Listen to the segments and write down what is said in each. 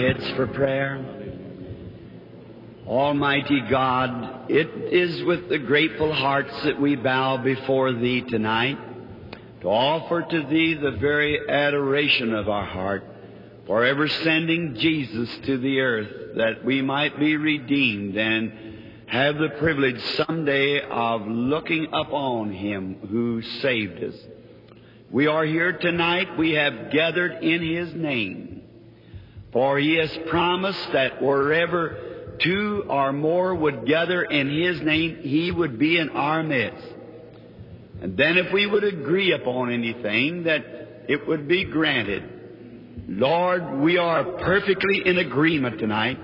Heads for prayer. Almighty God, it is with the grateful hearts that we bow before Thee tonight to offer to Thee the very adoration of our heart for ever sending Jesus to the earth that we might be redeemed and have the privilege someday of looking upon Him who saved us. We are here tonight. We have gathered in His name. For He has promised that wherever two or more would gather in His name, He would be in our midst. And then if we would agree upon anything, that it would be granted. Lord, we are perfectly in agreement tonight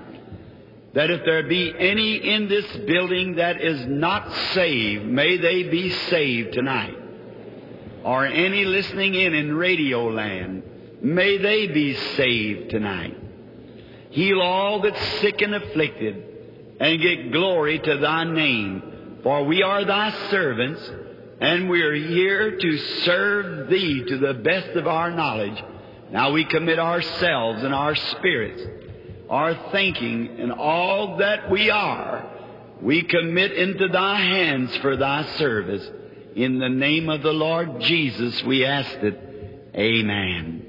that if there be any in this building that is not saved, may they be saved tonight. Or any listening in in radio land, may they be saved tonight. Heal all that's sick and afflicted, and get glory to thy name. For we are thy servants, and we are here to serve thee to the best of our knowledge. Now we commit ourselves and our spirits, our thinking, and all that we are, we commit into thy hands for thy service. In the name of the Lord Jesus, we ask it. Amen.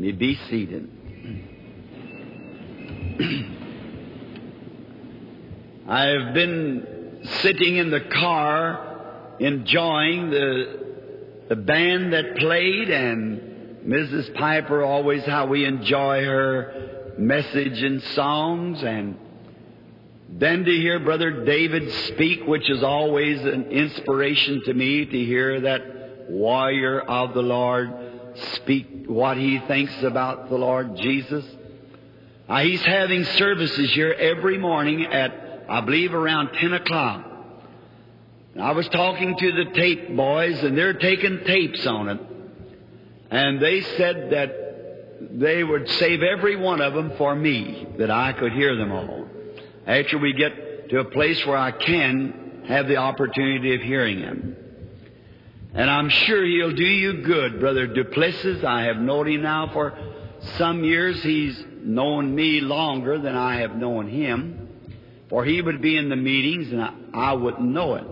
May be seated. I have been sitting in the car enjoying the, the band that played and Mrs. Piper always how we enjoy her message and songs and then to hear Brother David speak, which is always an inspiration to me to hear that warrior of the Lord speak what he thinks about the Lord Jesus. Uh, he's having services here every morning at, I believe, around 10 o'clock. I was talking to the tape boys, and they're taking tapes on it. And they said that they would save every one of them for me, that I could hear them all. After we get to a place where I can have the opportunity of hearing them. And I'm sure he'll do you good, Brother du Plessis. I have known him now for some years. He's known me longer than I have known him. For he would be in the meetings and I, I wouldn't know it.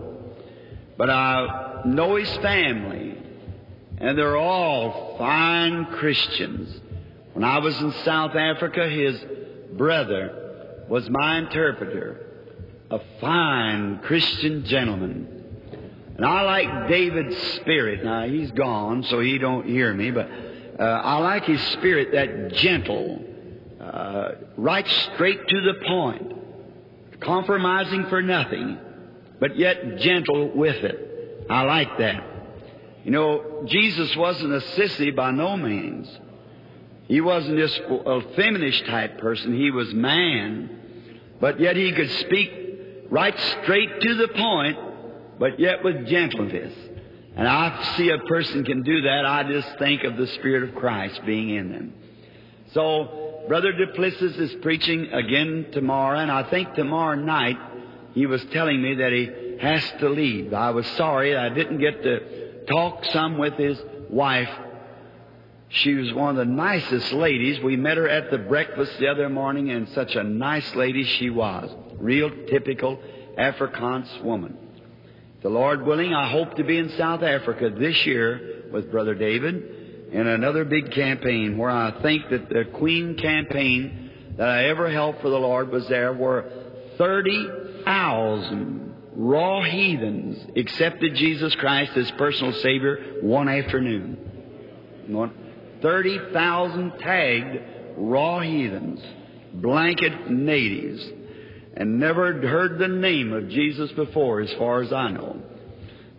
But I know his family. And they're all fine Christians. When I was in South Africa, his brother was my interpreter. A fine Christian gentleman. And I like David's spirit. Now he's gone, so he don't hear me, but uh, I like his spirit, that gentle, uh, right straight to the point, compromising for nothing, but yet gentle with it. I like that. You know, Jesus wasn't a sissy by no means. He wasn't just a feminist type person. He was man. But yet he could speak right straight to the point, but yet with gentleness. And I see a person can do that. I just think of the Spirit of Christ being in them. So, Brother du Plessis is preaching again tomorrow, and I think tomorrow night he was telling me that he has to leave. I was sorry I didn't get to talk some with his wife. She was one of the nicest ladies. We met her at the breakfast the other morning, and such a nice lady she was. Real typical Afrikaans woman. The Lord willing, I hope to be in South Africa this year with Brother David in another big campaign where I think that the Queen campaign that I ever helped for the Lord was there where 30,000 raw heathens accepted Jesus Christ as personal Savior one afternoon. 30,000 tagged raw heathens, blanket natives, and never heard the name of Jesus before, as far as I know.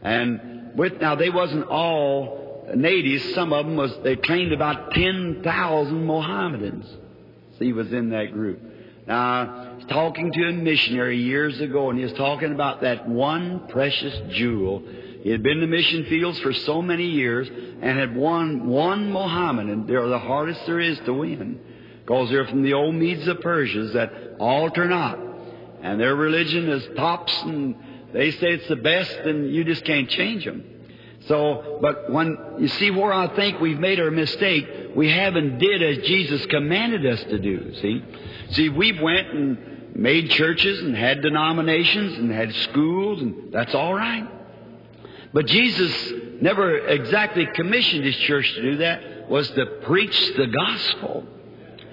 And with now they wasn't all natives. Some of them was they claimed about ten thousand Mohammedans. So he was in that group. Now, he's talking to a missionary years ago, and he was talking about that one precious jewel. He had been in the mission fields for so many years and had won one Mohammedan. They're the hardest there is to win. Because they're from the old Medes of Persia that alter not. And their religion is tops and they say it's the best and you just can't change them. So, but when you see where I think we've made our mistake, we haven't did as Jesus commanded us to do. See, see, we went and made churches and had denominations and had schools, and that's all right. But Jesus never exactly commissioned his church to do that. Was to preach the gospel,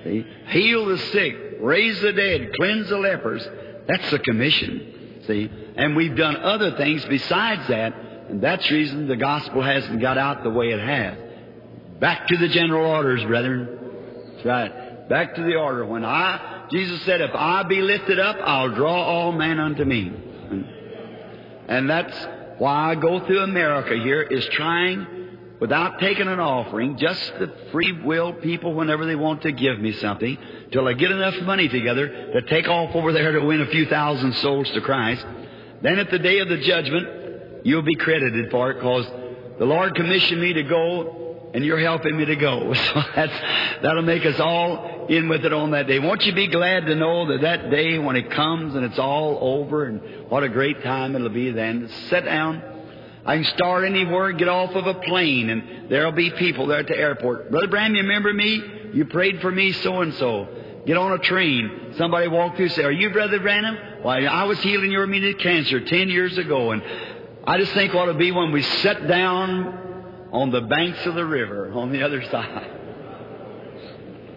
see, heal the sick, raise the dead, cleanse the lepers. That's the commission. See, and we've done other things besides that. And that's the reason the gospel hasn't got out the way it has. Back to the general orders, brethren. That's right. Back to the order. When I, Jesus said, if I be lifted up, I'll draw all men unto me. And, that's why I go through America here is trying, without taking an offering, just the free will people whenever they want to give me something, till I get enough money together to take off over there to win a few thousand souls to Christ. Then at the day of the judgment, you'll be credited for it because the Lord commissioned me to go and you're helping me to go. So that's, that'll make us all in with it on that day. Won't you be glad to know that that day when it comes and it's all over and what a great time it'll be then sit down. I can start anywhere and get off of a plane and there'll be people there at the airport. Brother Bram, you remember me? You prayed for me so and so. Get on a train. Somebody walk through say, Are you Brother Branham? Why, I was healing your immediate cancer ten years ago and I just think what it'll be when we sit down on the banks of the river on the other side.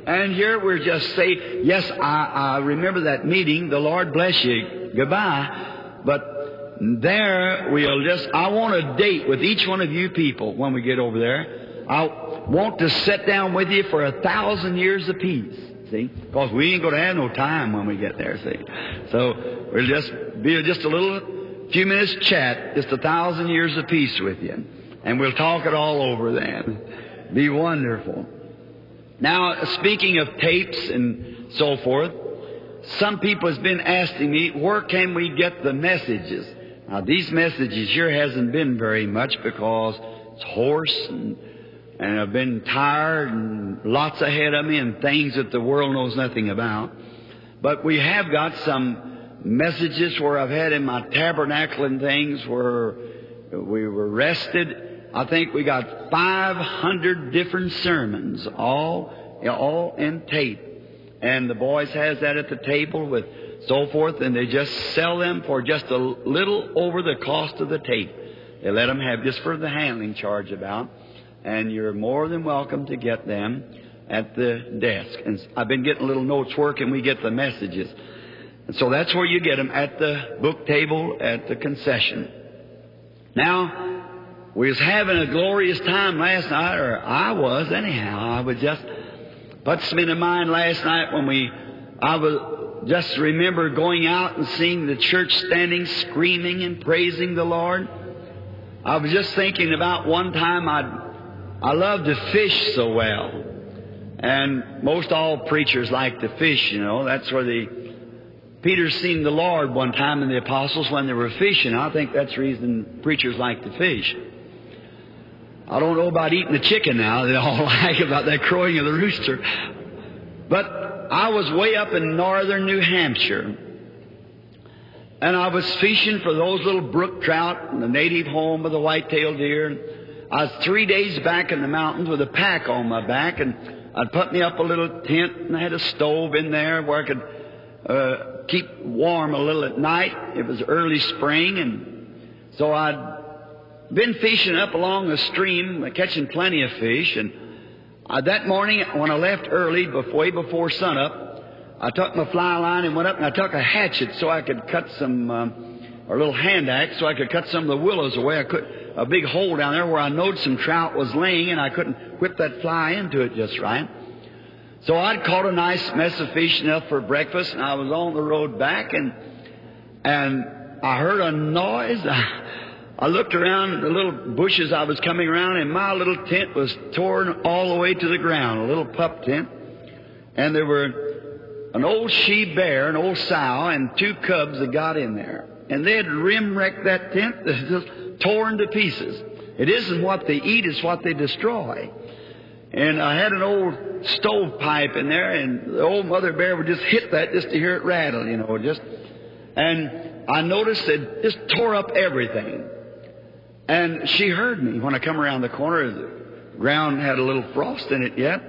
And here we're just saying, yes, I, I remember that meeting. The Lord bless you. Goodbye. But there we'll just, I want a date with each one of you people when we get over there. I want to sit down with you for a thousand years apiece. See? Because we ain't going to have no time when we get there, see? So we'll just be just a little few minutes chat, just a thousand years of peace with you. And we'll talk it all over then. Be wonderful. Now, speaking of tapes and so forth, some people has been asking me, where can we get the messages? Now, these messages here hasn't been very much because it's hoarse and, and I've been tired and lots ahead of me and things that the world knows nothing about. But we have got some messages where I've had in my tabernacle and things where we were rested. I think we got 500 different sermons, all, all in tape. And the boys has that at the table with so forth, and they just sell them for just a little over the cost of the tape. They let them have just for the handling charge about, and you're more than welcome to get them at the desk. And I've been getting little notes working. We get the messages. And so that's where you get them at the book table at the concession. Now, we was having a glorious time last night, or I was anyhow. I was just puts me to mind last night when we, I was just remember going out and seeing the church standing, screaming and praising the Lord. I was just thinking about one time I, I love to fish so well, and most all preachers like to fish. You know, that's where the Peter seen the Lord one time and the apostles when they were fishing. I think that's the reason preachers like to fish. I don't know about eating the chicken now. They all like about that crowing of the rooster. But I was way up in northern New Hampshire. And I was fishing for those little brook trout in the native home of the white-tailed deer. I was three days back in the mountains with a pack on my back, and I'd put me up a little tent, and I had a stove in there where I could uh, keep warm a little at night. It was early spring, and so I'd been fishing up along the stream, catching plenty of fish. And uh, that morning, when I left early, before, way before sunup, I took my fly line and went up and I took a hatchet so I could cut some, um, or a little hand axe so I could cut some of the willows away. I could a big hole down there where I knowed some trout was laying, and I couldn't whip that fly into it just right. So I'd caught a nice mess of fish enough for breakfast, and I was on the road back, and and I heard a noise. I looked around the little bushes I was coming around, and my little tent was torn all the way to the ground, a little pup tent. And there were an old she bear, an old sow, and two cubs that got in there. And they had rim wrecked that tent, just torn to pieces. It isn't what they eat, it's what they destroy. And I had an old stovepipe in there, and the old mother bear would just hit that just to hear it rattle, you know, just. And I noticed it just tore up everything. And she heard me when I come around the corner. The ground had a little frost in it yet.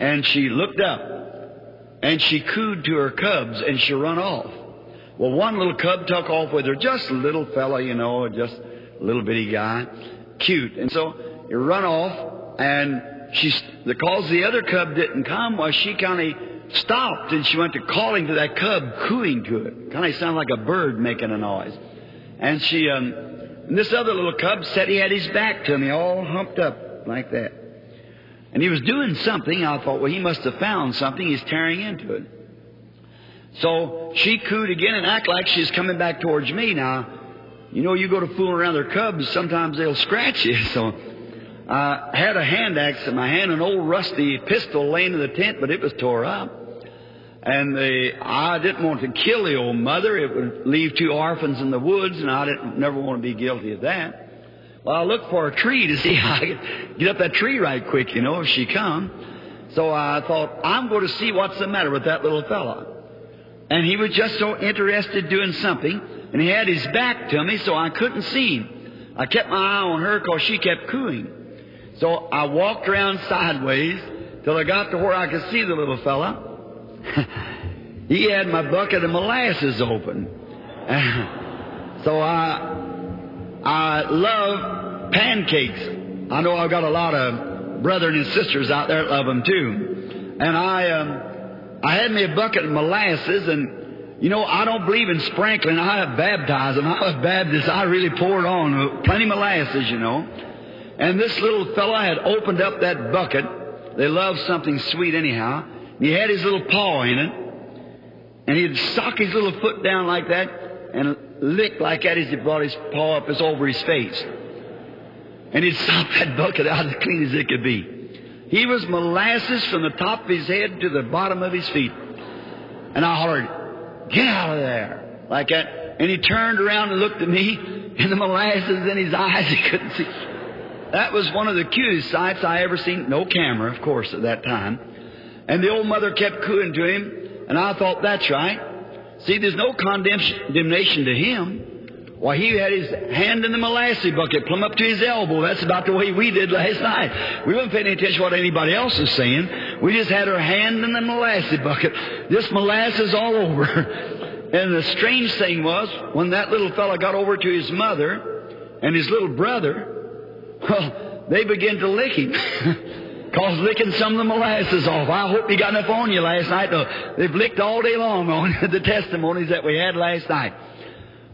And she looked up. And she cooed to her cubs and she run off. Well, one little cub took off with her, just a little fella, you know, just a little bitty guy, cute. And so he run off, and she, because the other cub didn't come, well, she kind of stopped and she went to calling to that cub, cooing to it. Kind of sounded like a bird making a noise. And she, um, and this other little cub said he had his back to me, all humped up like that. And he was doing something. I thought, well, he must have found something. He's tearing into it. So she cooed again and act like she's coming back towards me. Now, you know, you go to fooling around their cubs, sometimes they'll scratch you. So I had a hand axe in my hand, an old rusty pistol laying in the tent, but it was tore up. And the, I didn't want to kill the old mother. It would leave two orphans in the woods, and I didn't never want to be guilty of that. Well, I looked for a tree to see how I could get up that tree right quick, you know, if she come. So I thought, I'm going to see what's the matter with that little fella. And he was just so interested doing something, and he had his back to me, so I couldn't see him. I kept my eye on her because she kept cooing. So I walked around sideways till I got to where I could see the little fella. he had my bucket of molasses open. so I I love pancakes. I know I've got a lot of brethren and sisters out there that love them too. And I, um, I had me a bucket of molasses, and you know I don't believe in sprinkling. I baptize them. I was Baptist. I really poured on plenty of molasses, you know. And this little fellow had opened up that bucket. They love something sweet anyhow. He had his little paw in it, and he'd sock his little foot down like that, and lick like that as he brought his paw up as over his face. And he'd sop that bucket out as clean as it could be. He was molasses from the top of his head to the bottom of his feet. And I hollered, Get out of there! Like that. And he turned around and looked at me, and the molasses in his eyes he couldn't see. That was one of the cutest sights I ever seen. No camera, of course, at that time. And the old mother kept cooing to him, and I thought, that's right. See, there's no condemnation to him. Why, he had his hand in the molasses bucket, plumb up to his elbow. That's about the way we did last night. We weren't paying any attention to what anybody else was saying. We just had our hand in the molasses bucket. This molasses all over. and the strange thing was, when that little fellow got over to his mother and his little brother, well, they began to lick him. Cause licking some of the molasses off. I hope you got enough on you last night. They've licked all day long on the testimonies that we had last night.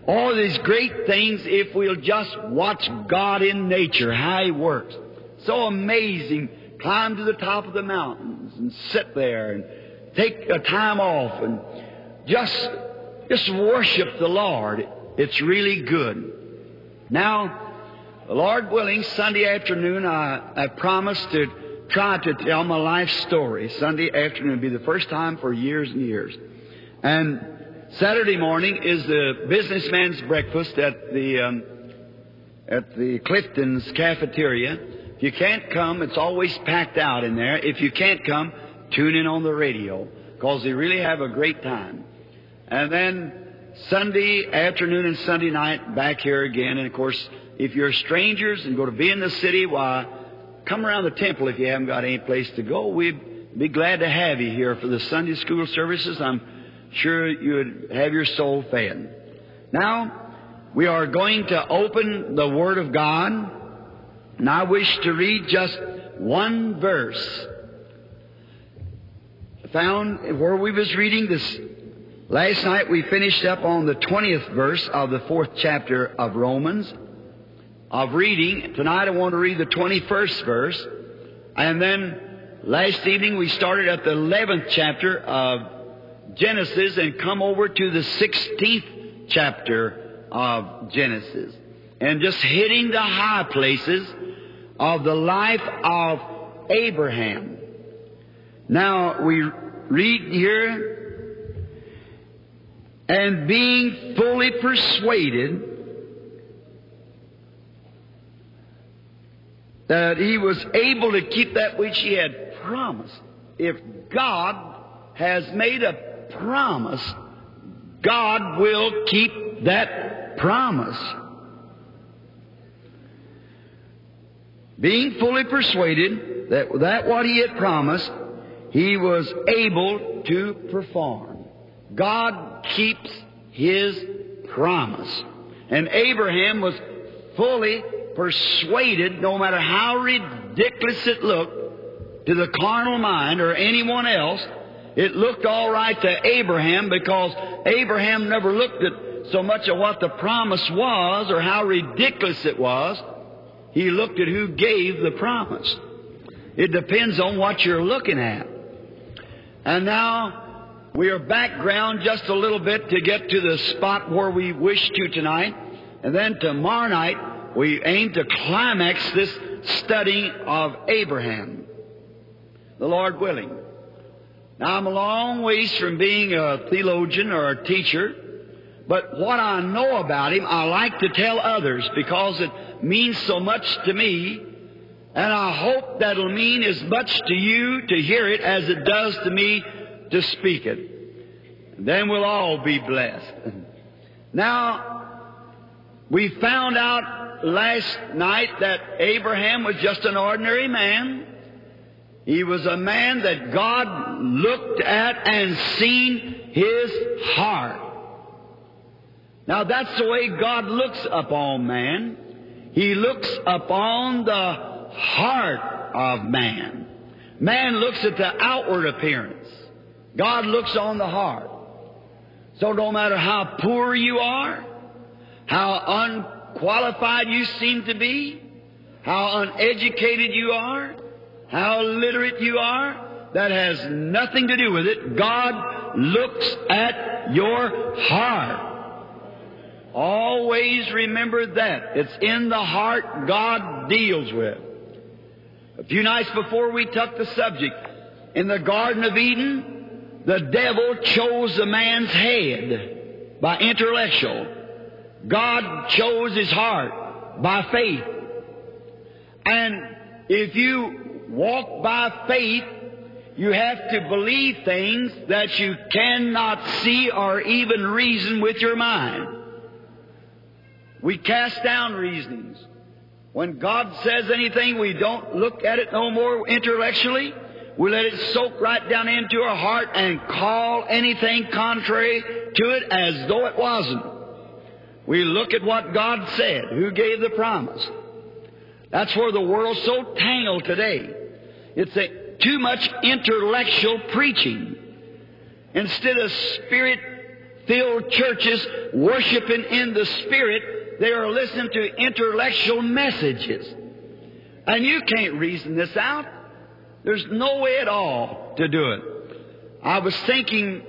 All these great things if we'll just watch God in nature, how He works. So amazing. Climb to the top of the mountains and sit there and take a time off and just, just worship the Lord. It's really good. Now, Lord willing, Sunday afternoon I, I promised to try to tell my life story. Sunday afternoon would be the first time for years and years. And Saturday morning is the businessman's breakfast at the um, at the Clifton's cafeteria. If you can't come, it's always packed out in there. If you can't come, tune in on the radio because they really have a great time. And then Sunday afternoon and Sunday night back here again. And of course, if you're strangers and go to be in the city, why come around the temple if you haven't got any place to go. We'd be glad to have you here for the Sunday school services. I'm sure you would have your soul fed. Now, we are going to open the Word of God, and I wish to read just one verse found where we was reading this last night we finished up on the 20th verse of the fourth chapter of Romans of reading. Tonight I want to read the 21st verse. And then last evening we started at the 11th chapter of Genesis and come over to the 16th chapter of Genesis. And just hitting the high places of the life of Abraham. Now we read here, and being fully persuaded that he was able to keep that which he had promised. If God has made a promise, God will keep that promise. being fully persuaded that that what he had promised, he was able to perform. God keeps his promise. And Abraham was fully persuaded, no matter how ridiculous it looked to the carnal mind or anyone else, it looked all right to Abraham because Abraham never looked at so much of what the promise was or how ridiculous it was. He looked at who gave the promise. It depends on what you're looking at. And now we are background just a little bit to get to the spot where we wish to tonight. And then tomorrow night we aim to climax this study of Abraham. The Lord willing. Now I'm a long ways from being a theologian or a teacher. But what I know about him, I like to tell others because it means so much to me. And I hope that'll mean as much to you to hear it as it does to me to speak it. Then we'll all be blessed. Now, we found out last night that Abraham was just an ordinary man. He was a man that God looked at and seen his heart. Now that's the way God looks upon man. He looks upon the heart of man. Man looks at the outward appearance. God looks on the heart. So no matter how poor you are, how unqualified you seem to be, how uneducated you are, how literate you are, that has nothing to do with it. God looks at your heart. Always remember that. It's in the heart God deals with. A few nights before we took the subject, in the Garden of Eden, the devil chose the man's head by intellectual. God chose his heart by faith. And if you walk by faith, you have to believe things that you cannot see or even reason with your mind. We cast down reasonings. When God says anything, we don't look at it no more intellectually. We let it soak right down into our heart and call anything contrary to it as though it wasn't. We look at what God said, who gave the promise. That's where the world's so tangled today. It's a, too much intellectual preaching. Instead of spirit filled churches worshiping in the Spirit, they are listening to intellectual messages. And you can't reason this out. There's no way at all to do it. I was thinking,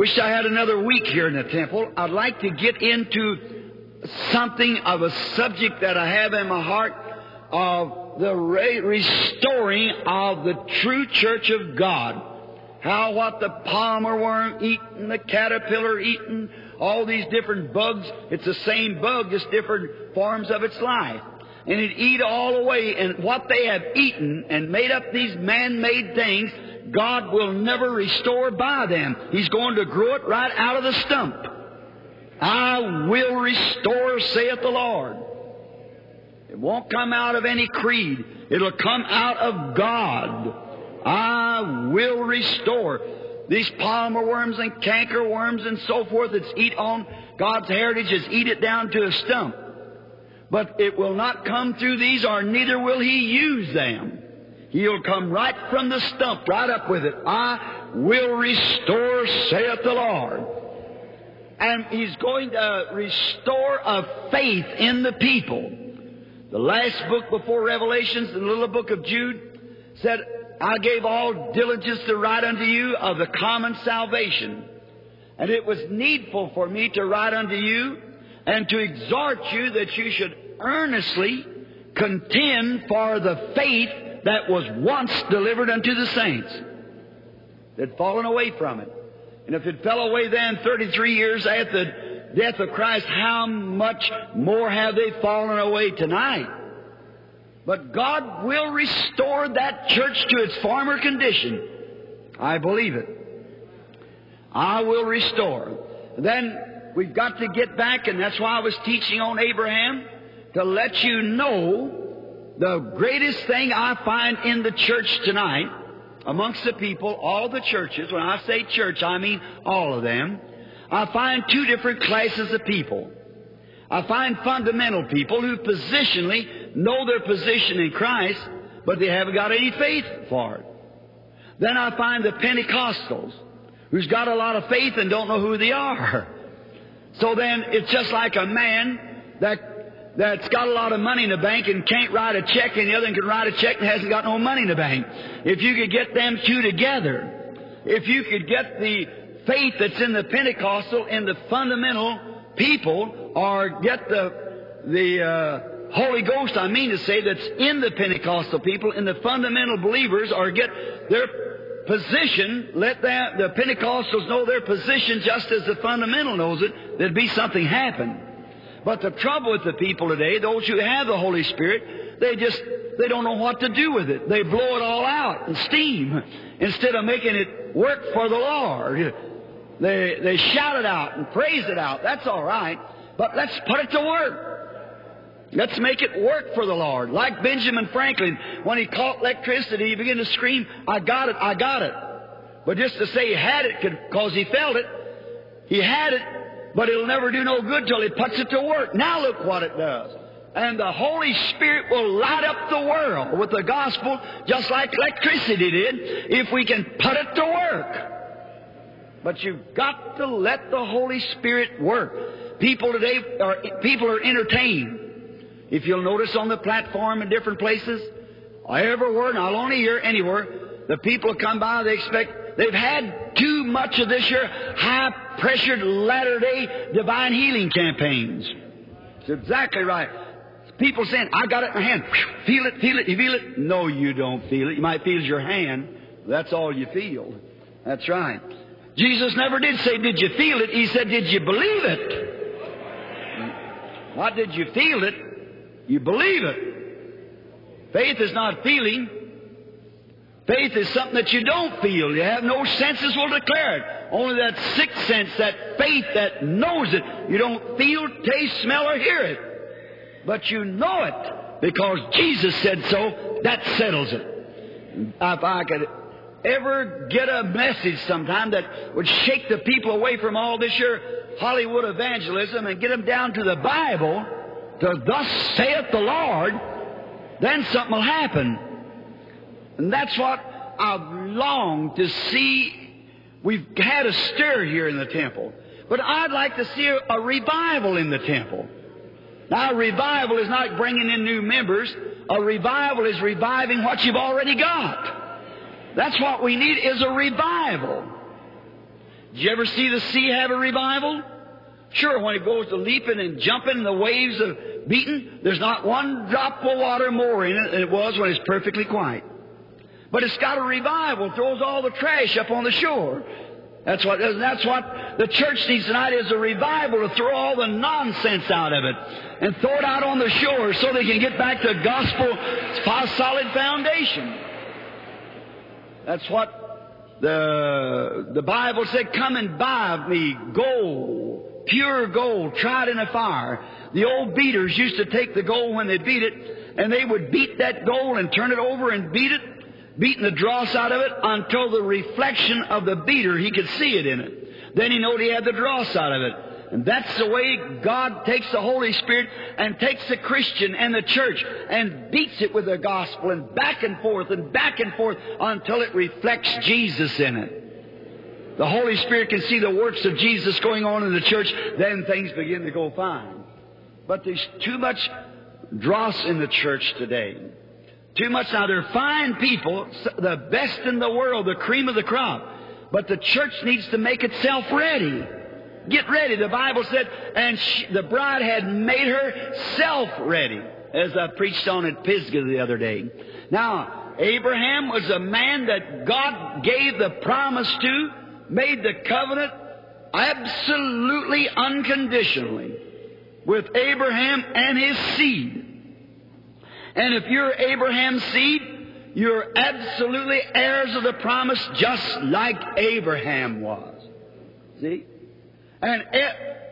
wish I had another week here in the temple. I'd like to get into something of a subject that I have in my heart of the restoring of the true church of God. How what the palmer worm eating, the caterpillar eating, all these different bugs, it's the same bug, just different forms of its life. And it eat all away, and what they have eaten and made up these man-made things, God will never restore by them. He's going to grow it right out of the stump. I will restore, saith the Lord. It won't come out of any creed. It'll come out of God. I will restore. These palmer worms and canker worms and so forth that's eat on God's heritage is eat it down to a stump. But it will not come through these or neither will He use them. He'll come right from the stump, right up with it. I will restore, saith the Lord. And He's going to restore a faith in the people. The last book before Revelations, the little book of Jude, said, I gave all diligence to write unto you of the common salvation. And it was needful for me to write unto you and to exhort you that you should earnestly contend for the faith that was once delivered unto the saints that had fallen away from it. And if it fell away then 33 years after the death of Christ, how much more have they fallen away tonight? But God will restore that church to its former condition. I believe it. I will restore. Then we've got to get back, and that's why I was teaching on Abraham, to let you know the greatest thing I find in the church tonight, amongst the people, all the churches, when I say church, I mean all of them, I find two different classes of people. I find fundamental people who positionally know their position in Christ, but they haven't got any faith for it. Then I find the Pentecostals who's got a lot of faith and don't know who they are. So then it's just like a man that that's got a lot of money in the bank and can't write a check, and the other one can write a check and hasn't got no money in the bank. If you could get them two together, if you could get the faith that's in the Pentecostal in the fundamental people, or get the the uh, Holy Ghost, I mean to say, that's in the Pentecostal people, in the fundamental believers, or get their position, let that, the Pentecostals know their position just as the fundamental knows it, there'd be something happen. But the trouble with the people today, those who have the Holy Spirit, they just, they don't know what to do with it. They blow it all out in steam instead of making it work for the Lord. They, they shout it out and praise it out. That's all right. But let's put it to work. Let's make it work for the Lord. Like Benjamin Franklin, when he caught electricity, he began to scream, I got it, I got it. But just to say he had it because he felt it, he had it, but it'll never do no good till he puts it to work. Now look what it does. And the Holy Spirit will light up the world with the gospel just like electricity did if we can put it to work. But you've got to let the Holy Spirit work. People today are, people are entertained. If you'll notice on the platform in different places, everywhere, not only here, anywhere, the people come by, they expect, they've had too much of this year high pressured latter day divine healing campaigns. It's exactly right. People saying, I got it in my hand. Feel it, feel it, you feel it? No, you don't feel it. You might feel your hand. That's all you feel. That's right. Jesus never did say, Did you feel it? He said, Did you believe it? Not did you feel it, you believe it. Faith is not feeling. Faith is something that you don't feel. You have no senses will declare it. Only that sixth sense, that faith that knows it. You don't feel, taste, smell, or hear it. But you know it because Jesus said so. That settles it. If I could ever get a message sometime that would shake the people away from all this here Hollywood evangelism and get them down to the Bible, to thus saith the Lord, then something will happen. And that's what I've longed to see. We've had a stir here in the temple. But I'd like to see a, a revival in the temple. Now, revival is not bringing in new members. A revival is reviving what you've already got. That's what we need is a revival. Did you ever see the sea have a revival? Sure, when it goes to leaping and jumping, and the waves are beating, there's not one drop of water more in it than it was when it's perfectly quiet. But it's got a revival, throws all the trash up on the shore. That's what, that's what the church needs tonight is a revival to throw all the nonsense out of it and throw it out on the shore so they can get back to gospel solid foundation. That's what the, the Bible said, come and buy of me gold, pure gold, tried in a fire. The old beaters used to take the gold when they beat it, and they would beat that gold and turn it over and beat it, beating the dross out of it until the reflection of the beater, he could see it in it. Then he knew he had the dross out of it. And that's the way God takes the Holy Spirit and takes the Christian and the church and beats it with the gospel and back and forth and back and forth until it reflects Jesus in it. The Holy Spirit can see the works of Jesus going on in the church, then things begin to go fine. But there's too much dross in the church today. Too much. Now, they're fine people, the best in the world, the cream of the crop. But the church needs to make itself ready. Get ready. The Bible said, and she, the bride had made herself ready, as I preached on at Pisgah the other day. Now, Abraham was a man that God gave the promise to, made the covenant absolutely unconditionally with Abraham and his seed. And if you're Abraham's seed, you're absolutely heirs of the promise just like Abraham was. See? And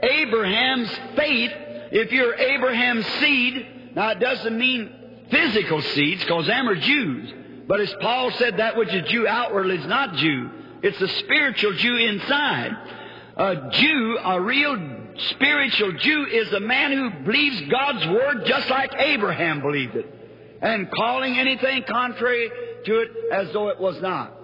Abraham's faith, if you're Abraham's seed, now it doesn't mean physical seeds, because them are Jews. But as Paul said, that which is Jew outwardly is not Jew. It's a spiritual Jew inside. A Jew, a real spiritual Jew, is a man who believes God's Word just like Abraham believed it. And calling anything contrary to it as though it was not.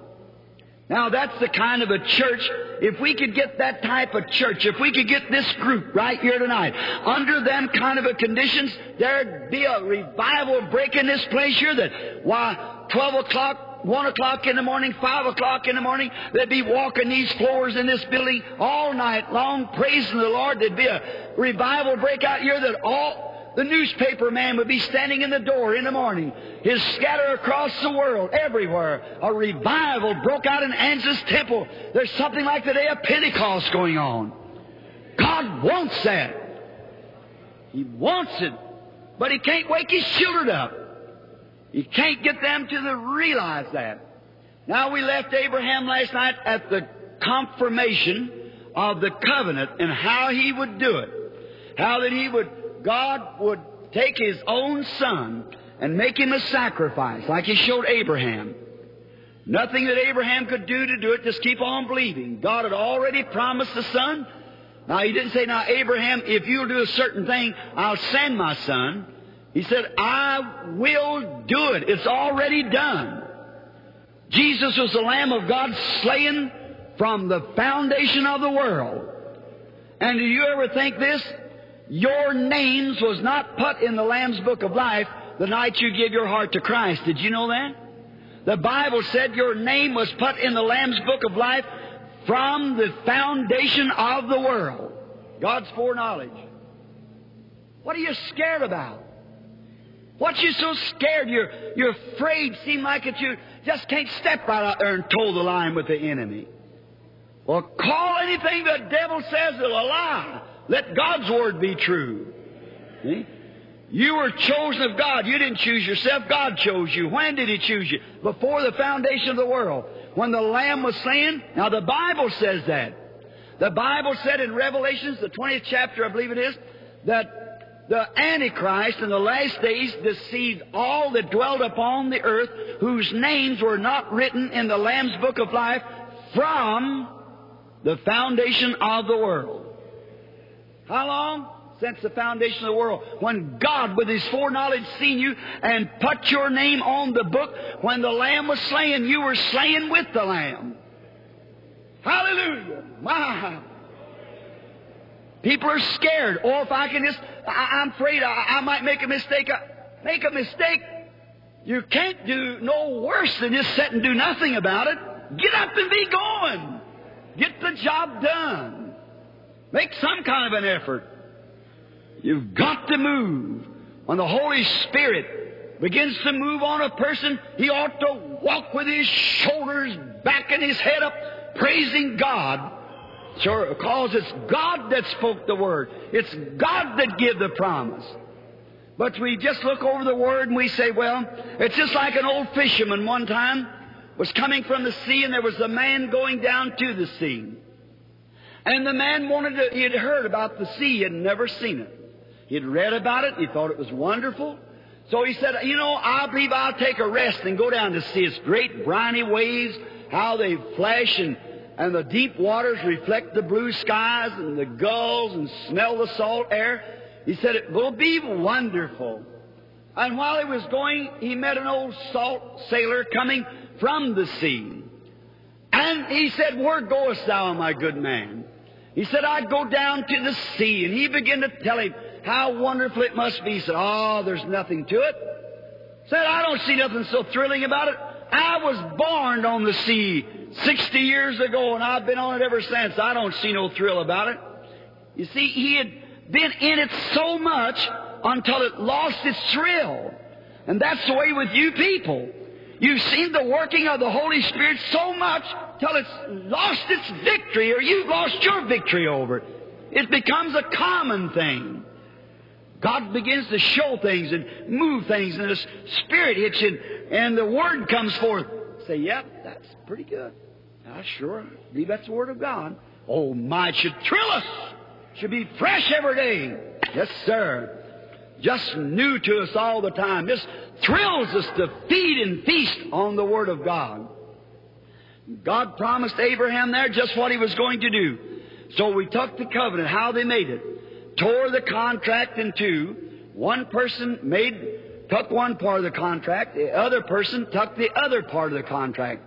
Now that's the kind of a church, if we could get that type of church, if we could get this group right here tonight, under them kind of a conditions, there'd be a revival break in this place here that, why, 12 o'clock, 1 o'clock in the morning, 5 o'clock in the morning, they'd be walking these floors in this building all night long, praising the Lord. There'd be a revival break out here that all, the newspaper man would be standing in the door in the morning. His scatter across the world, everywhere. A revival broke out in Angelus Temple. There's something like the day of Pentecost going on. God wants that. He wants it. But He can't wake His children up. He can't get them to the realize that. Now we left Abraham last night at the confirmation of the covenant and how he would do it. How that he would God would take His own Son and make Him a sacrifice, like He showed Abraham. Nothing that Abraham could do to do it, just keep on believing. God had already promised the Son. Now, He didn't say, Now, Abraham, if you'll do a certain thing, I'll send my Son. He said, I will do it. It's already done. Jesus was the Lamb of God slain from the foundation of the world. And do you ever think this? Your names was not put in the Lamb's Book of Life the night you give your heart to Christ. Did you know that? The Bible said your name was put in the Lamb's Book of Life from the foundation of the world. God's foreknowledge. What are you scared about? What you so scared? You're, you're afraid. Seem like it you just can't step right out there and toe the line with the enemy. Well, call anything the devil says a lie. Let God's word be true. See? You were chosen of God. You didn't choose yourself. God chose you. When did He choose you? Before the foundation of the world. When the Lamb was slain. Now the Bible says that. The Bible said in Revelations, the 20th chapter, I believe it is, that the Antichrist in the last days deceived all that dwelt upon the earth whose names were not written in the Lamb's book of life from the foundation of the world. How long? Since the foundation of the world. When God, with His foreknowledge, seen you and put your name on the book, when the Lamb was slain, you were slain with the Lamb. Hallelujah. My. People are scared. Or if I can just, I, am afraid I, I, might make a mistake. I, make a mistake. You can't do no worse than just sit and do nothing about it. Get up and be going. Get the job done. Make some kind of an effort. You've got to move. When the Holy Spirit begins to move on a person, he ought to walk with his shoulders back and his head up, praising God. Sure, because it's God that spoke the word. It's God that gave the promise. But we just look over the word and we say, well, it's just like an old fisherman one time was coming from the sea and there was a man going down to the sea. And the man wanted to, he had heard about the sea, he had never seen it. He'd read about it, he thought it was wonderful. So he said, you know, I believe I'll take a rest and go down to see its great briny waves, how they flash and, and the deep waters reflect the blue skies and the gulls and smell the salt air. He said, it will be wonderful. And while he was going, he met an old salt sailor coming from the sea. And he said, Where goest thou, my good man? He said, I'd go down to the sea. And he began to tell him how wonderful it must be. He said, Oh, there's nothing to it. Said, I don't see nothing so thrilling about it. I was born on the sea 60 years ago, and I've been on it ever since. I don't see no thrill about it. You see, he had been in it so much until it lost its thrill. And that's the way with you people. You've seen the working of the Holy Spirit so much till it's lost its victory or you've lost your victory over it. It becomes a common thing. God begins to show things and move things, and the Spirit hits you, and the Word comes forth. Say, yep, that's pretty good. I sure believe that's the Word of God. Oh my, it should thrill us. Should be fresh every day. Yes, sir. Just new to us all the time. Just thrills us to feed and feast on the Word of God. God promised Abraham there just what he was going to do. So we took the covenant, how they made it, tore the contract in two. One person made, took one part of the contract, the other person took the other part of the contract.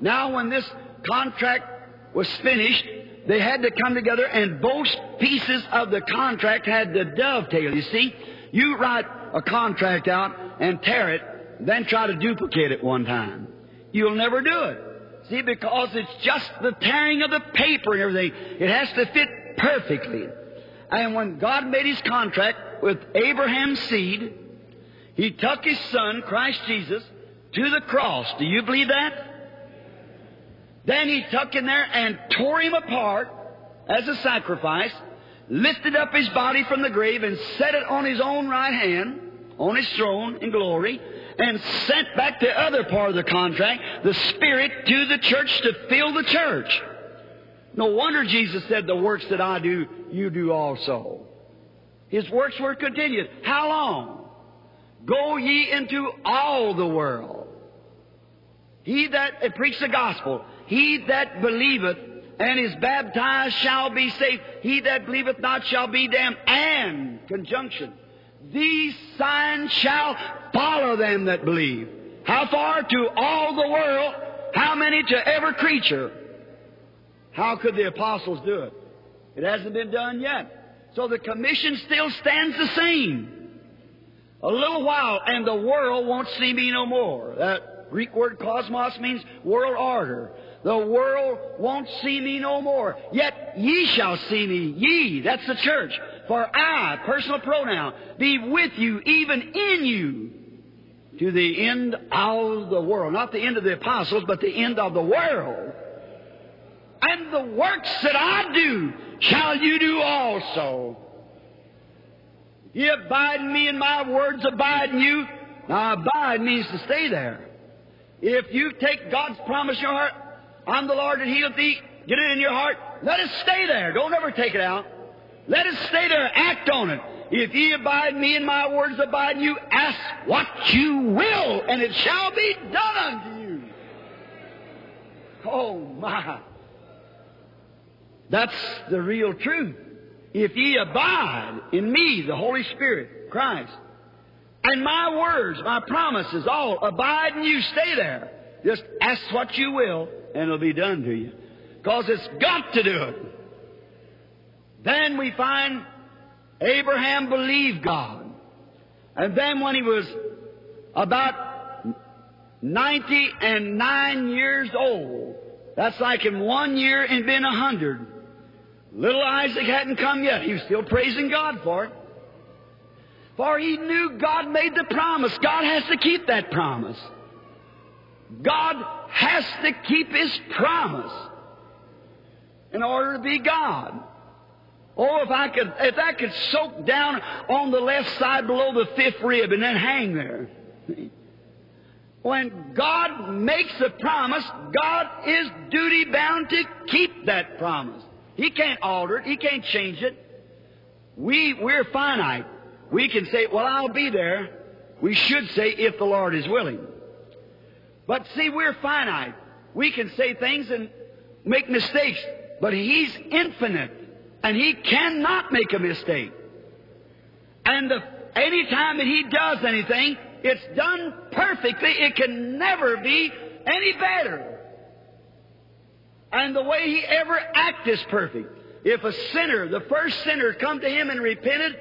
Now when this contract was finished, they had to come together and both pieces of the contract had to dovetail. You see, you write a contract out and tear it, then try to duplicate it one time. You'll never do it. See, because it's just the tearing of the paper and everything. It has to fit perfectly. And when God made his contract with Abraham's seed, he took his son, Christ Jesus, to the cross. Do you believe that? Then he took in there and tore him apart as a sacrifice, lifted up his body from the grave and set it on his own right hand, on his throne in glory, and sent back the other part of the contract, the Spirit, to the church to fill the church. No wonder Jesus said, The works that I do, you do also. His works were continued. How long? Go ye into all the world. He that uh, preach the gospel, he that believeth and is baptized shall be saved. He that believeth not shall be damned. And, conjunction, these signs shall follow them that believe. How far? To all the world. How many? To every creature. How could the apostles do it? It hasn't been done yet. So the commission still stands the same. A little while, and the world won't see me no more. That Greek word cosmos means world order. The world won't see me no more. Yet ye shall see me. Ye, that's the church. For I, personal pronoun, be with you, even in you, to the end of the world. Not the end of the apostles, but the end of the world. And the works that I do shall you do also. Ye abide in me and my words abide in you. Now abide means to stay there. If you take God's promise in your heart, I'm the Lord that healeth thee, get it in your heart, let it stay there. Don't ever take it out. Let it stay there. Act on it. If ye abide me and my words abide in you, ask what you will, and it shall be done unto you. Oh my. That's the real truth. If ye abide in me, the Holy Spirit, Christ, and my words, my promises, all abide in you, stay there. Just ask what you will, and it'll be done to you. Because it's got to do it. Then we find Abraham believed God. And then when he was about 90 and 9 years old, that's like in one year and been a hundred. Little Isaac hadn't come yet. He was still praising God for it. For he knew God made the promise. God has to keep that promise. God has to keep His promise in order to be God. Oh, if I could, if I could soak down on the left side below the fifth rib and then hang there. When God makes a promise, God is duty bound to keep that promise. He can't alter it. He can't change it. We, we're finite. We can say, well, I'll be there. We should say, if the Lord is willing. But see, we're finite. We can say things and make mistakes, but He's infinite, and He cannot make a mistake. And the, any time that He does anything, it's done perfectly. It can never be any better. And the way He ever acts is perfect. If a sinner, the first sinner, come to Him and repented,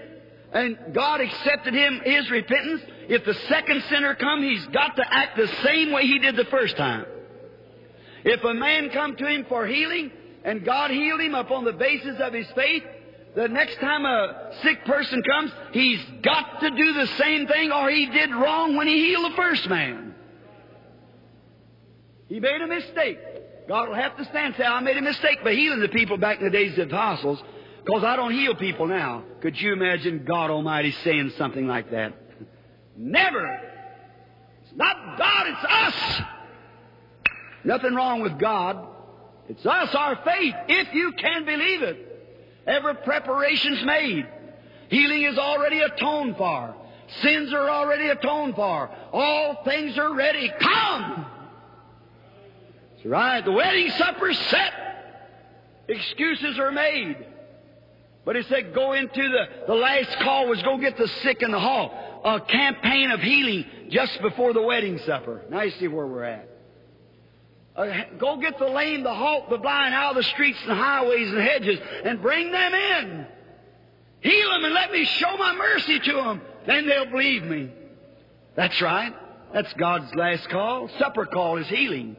and God accepted him his repentance, if the second sinner come, he's got to act the same way he did the first time. If a man come to him for healing, and God healed him upon the basis of his faith, the next time a sick person comes, he's got to do the same thing or he did wrong when he healed the first man. He made a mistake. God will have to stand and say, I made a mistake by healing the people back in the days of the apostles. Because I don't heal people now. Could you imagine God Almighty saying something like that? Never. It's not God, it's us. Nothing wrong with God. It's us, our faith, if you can believe it. Every preparation's made. Healing is already atoned for. Sins are already atoned for. All things are ready. Come! That's right. The wedding supper's set. Excuses are made. But he said, go into the, the last call was go get the sick in the hall. A campaign of healing just before the wedding supper. Now you see where we're at. Uh, go get the lame, the halt, the blind out of the streets and highways and hedges and bring them in. Heal them and let me show my mercy to them. Then they'll believe me. That's right. That's God's last call. Supper call is healing.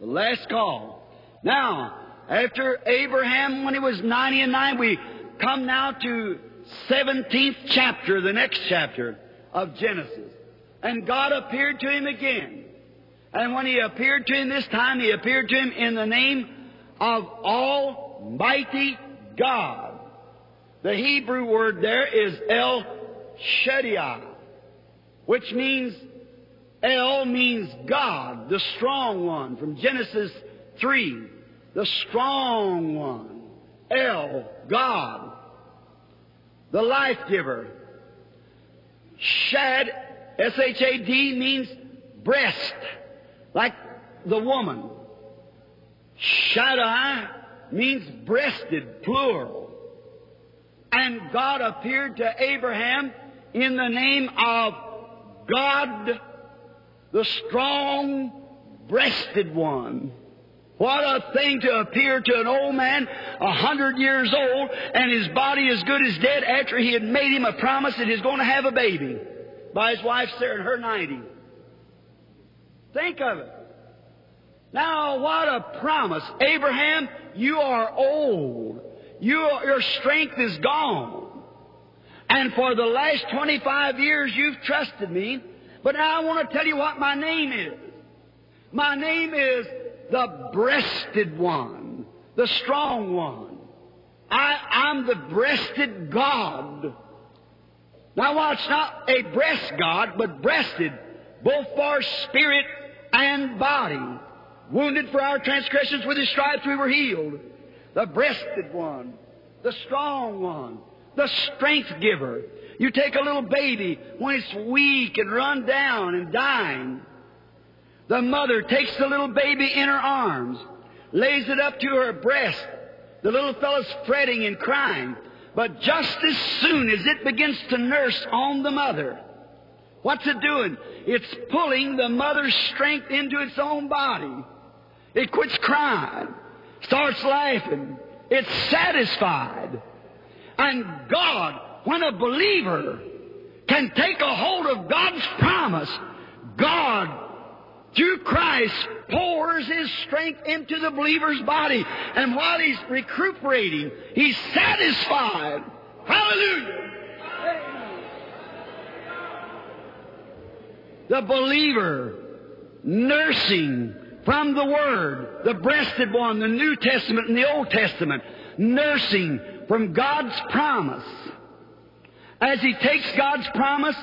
The last call. Now, after Abraham, when he was 90 and 9, we come now to 17th chapter, the next chapter of Genesis. And God appeared to him again. And when he appeared to him this time, he appeared to him in the name of Almighty God. The Hebrew word there is El Shaddai, which means El means God, the strong one, from Genesis 3, the strong one. El, God, the life giver. Shad, S-H-A-D, means breast, like the woman. Shaddai means breasted, plural. And God appeared to Abraham in the name of God, the strong breasted one. What a thing to appear to an old man, a hundred years old, and his body as good as dead after he had made him a promise that he's going to have a baby by his wife Sarah and her 90. Think of it. Now, what a promise. Abraham, you are old. You, your strength is gone. And for the last 25 years you've trusted me. But now I want to tell you what my name is. My name is the breasted one, the strong one. I, I'm the breasted God. Now watch, not a breast God, but breasted, both for spirit and body. Wounded for our transgressions, with his stripes we were healed the breasted one, the strong one, the strength giver. You take a little baby when it's weak and run down and dying. The mother takes the little baby in her arms, lays it up to her breast. The little fellow's fretting and crying. But just as soon as it begins to nurse on the mother, what's it doing? It's pulling the mother's strength into its own body. It quits crying starts laughing. It's satisfied. And God, when a believer can take a hold of God's promise, God, through Christ, pours His strength into the believer's body. And while he's recuperating, he's satisfied. Hallelujah! The believer nursing from the Word, the breasted one, the New Testament and the Old Testament, nursing from God's promise. As he takes God's promise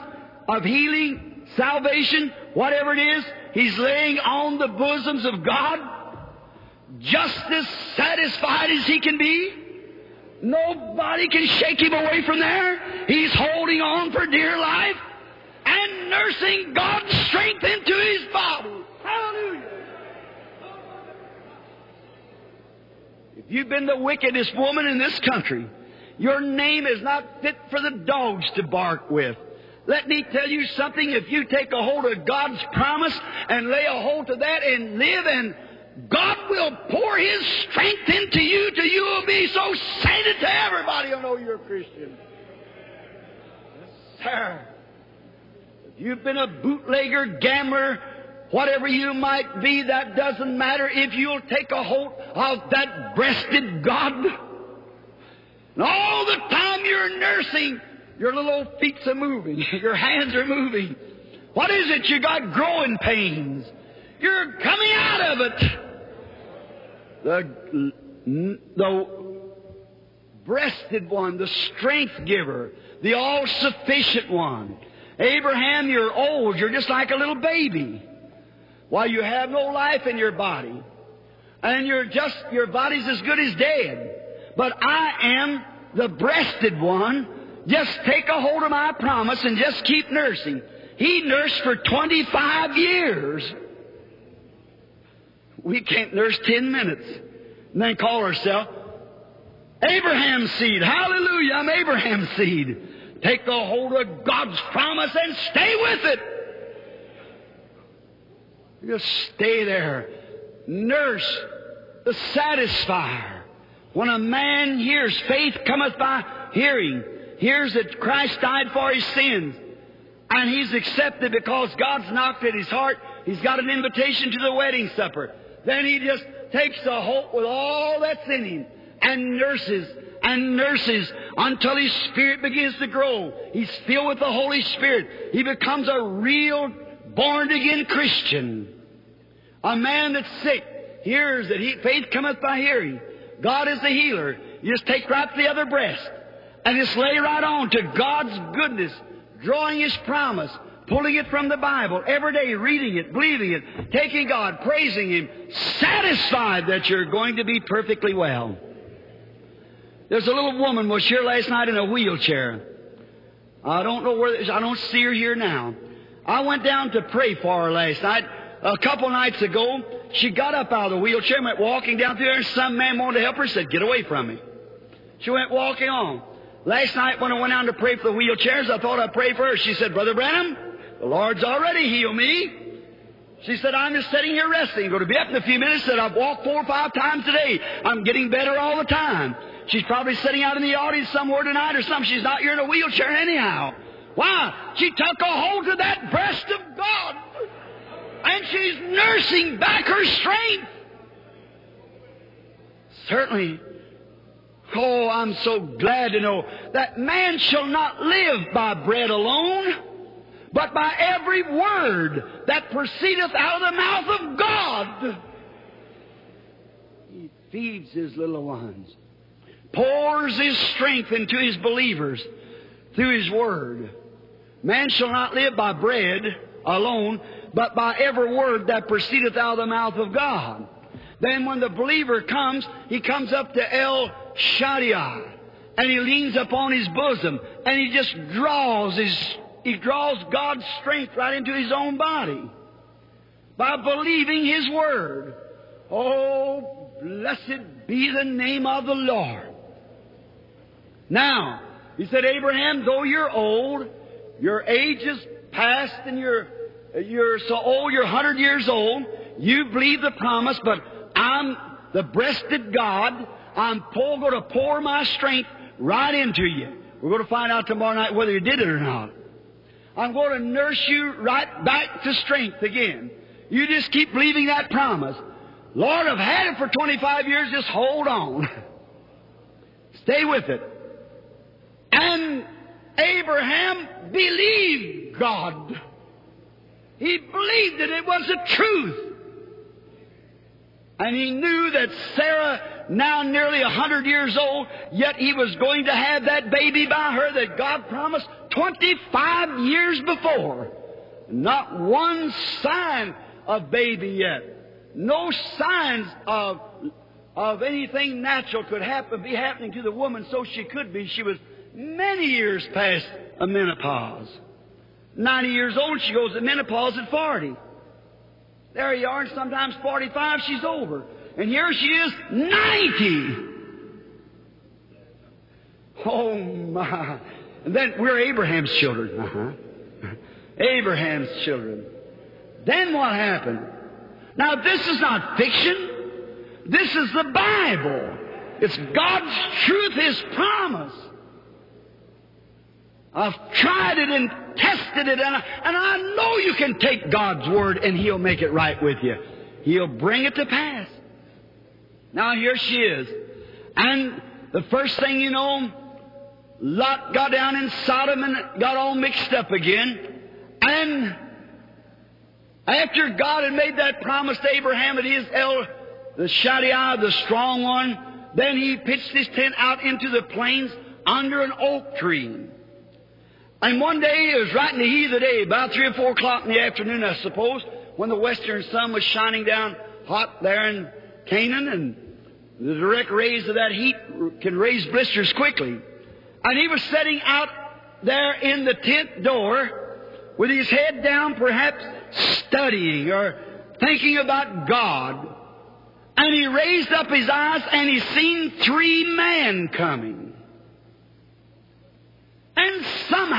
of healing, salvation, whatever it is, he's laying on the bosoms of God, just as satisfied as he can be. Nobody can shake him away from there. He's holding on for dear life and nursing God's strength into his body. Hallelujah. If you've been the wickedest woman in this country. Your name is not fit for the dogs to bark with. Let me tell you something. If you take a hold of God's promise and lay a hold to that and live, and God will pour His strength into you till you will be so sainted to everybody will know you're a Christian. Yes, sir. You've been a bootlegger, gambler, Whatever you might be, that doesn't matter if you'll take a hold of that breasted God. And all the time you're nursing, your little old feet are moving, your hands are moving. What is it? You got growing pains. You're coming out of it. The, the breasted one, the strength giver, the all sufficient one. Abraham, you're old. You're just like a little baby. While you have no life in your body. And you're just, your body's as good as dead. But I am the breasted one, Just take a hold of my promise and just keep nursing. He nursed for 25 years. We can't nurse 10 minutes and then call ourselves Abraham's seed. Hallelujah, I'm Abraham's seed. Take a hold of God's promise and stay with it. Just stay there. Nurse the satisfier. When a man hears, faith cometh by hearing, hears that Christ died for his sins, and he's accepted because God's knocked at his heart, he's got an invitation to the wedding supper. Then he just takes the hope with all that's in him and nurses and nurses until his spirit begins to grow. He's filled with the Holy Spirit. He becomes a real born again Christian. A man that's sick hears that he, faith cometh by hearing. God is the healer. You just take right the other breast and just lay right on to God's goodness, drawing His promise, pulling it from the Bible every day, reading it, believing it, taking God, praising Him, satisfied that you're going to be perfectly well. There's a little woman was here last night in a wheelchair. I don't know where, I don't see her here now. I went down to pray for her last night. A couple nights ago, she got up out of the wheelchair and went walking down through there, and some man wanted to help her, said, Get away from me. She went walking on. Last night when I went down to pray for the wheelchairs, I thought I'd pray for her. She said, Brother Branham, the Lord's already healed me. She said, I'm just sitting here resting. Going to be up in a few minutes. Said, I've walked four or five times today. I'm getting better all the time. She's probably sitting out in the audience somewhere tonight or something. She's not here in a wheelchair anyhow. Why? She took a hold of that breast of God. And she's nursing back her strength. Certainly. Oh, I'm so glad to know that man shall not live by bread alone, but by every word that proceedeth out of the mouth of God. He feeds his little ones, pours his strength into his believers through his word. Man shall not live by bread alone, but by every word that proceedeth out of the mouth of God. Then when the believer comes, he comes up to El Shaddai, and he leans upon his bosom, and he just draws his, he draws God's strength right into his own body by believing his word. Oh, blessed be the name of the Lord. Now, he said, Abraham, though you're old, your age is past and you're you're so old, you're 100 years old, you believe the promise, but I'm the breasted God. I'm going to pour my strength right into you. We're going to find out tomorrow night whether you did it or not. I'm going to nurse you right back to strength again. You just keep believing that promise. Lord, I've had it for 25 years, just hold on. Stay with it. And Abraham believed God. He believed that it was the truth. And he knew that Sarah, now nearly a hundred years old, yet he was going to have that baby by her that God promised 25 years before. Not one sign of baby yet. No signs of, of anything natural could happen, be happening to the woman, so she could be. She was many years past a menopause. 90 years old, she goes to menopause at 40. There you are, and sometimes 45, she's over. And here she is, 90. Oh my. And then we're Abraham's children. Uh-huh. Abraham's children. Then what happened? Now this is not fiction. This is the Bible. It's God's truth, His promise. I've tried it and tested it, and I, and I know you can take God's word and He'll make it right with you. He'll bring it to pass. Now here she is. And the first thing you know, Lot got down in Sodom and got all mixed up again. And after God had made that promise to Abraham that he is El, the Shaddai, the strong one, then he pitched his tent out into the plains under an oak tree. And one day, it was right in the heat of the day, about three or four o'clock in the afternoon, I suppose, when the western sun was shining down hot there in Canaan, and the direct rays of that heat can raise blisters quickly. And he was sitting out there in the tent door with his head down, perhaps studying or thinking about God. And he raised up his eyes and he seen three men coming. And somehow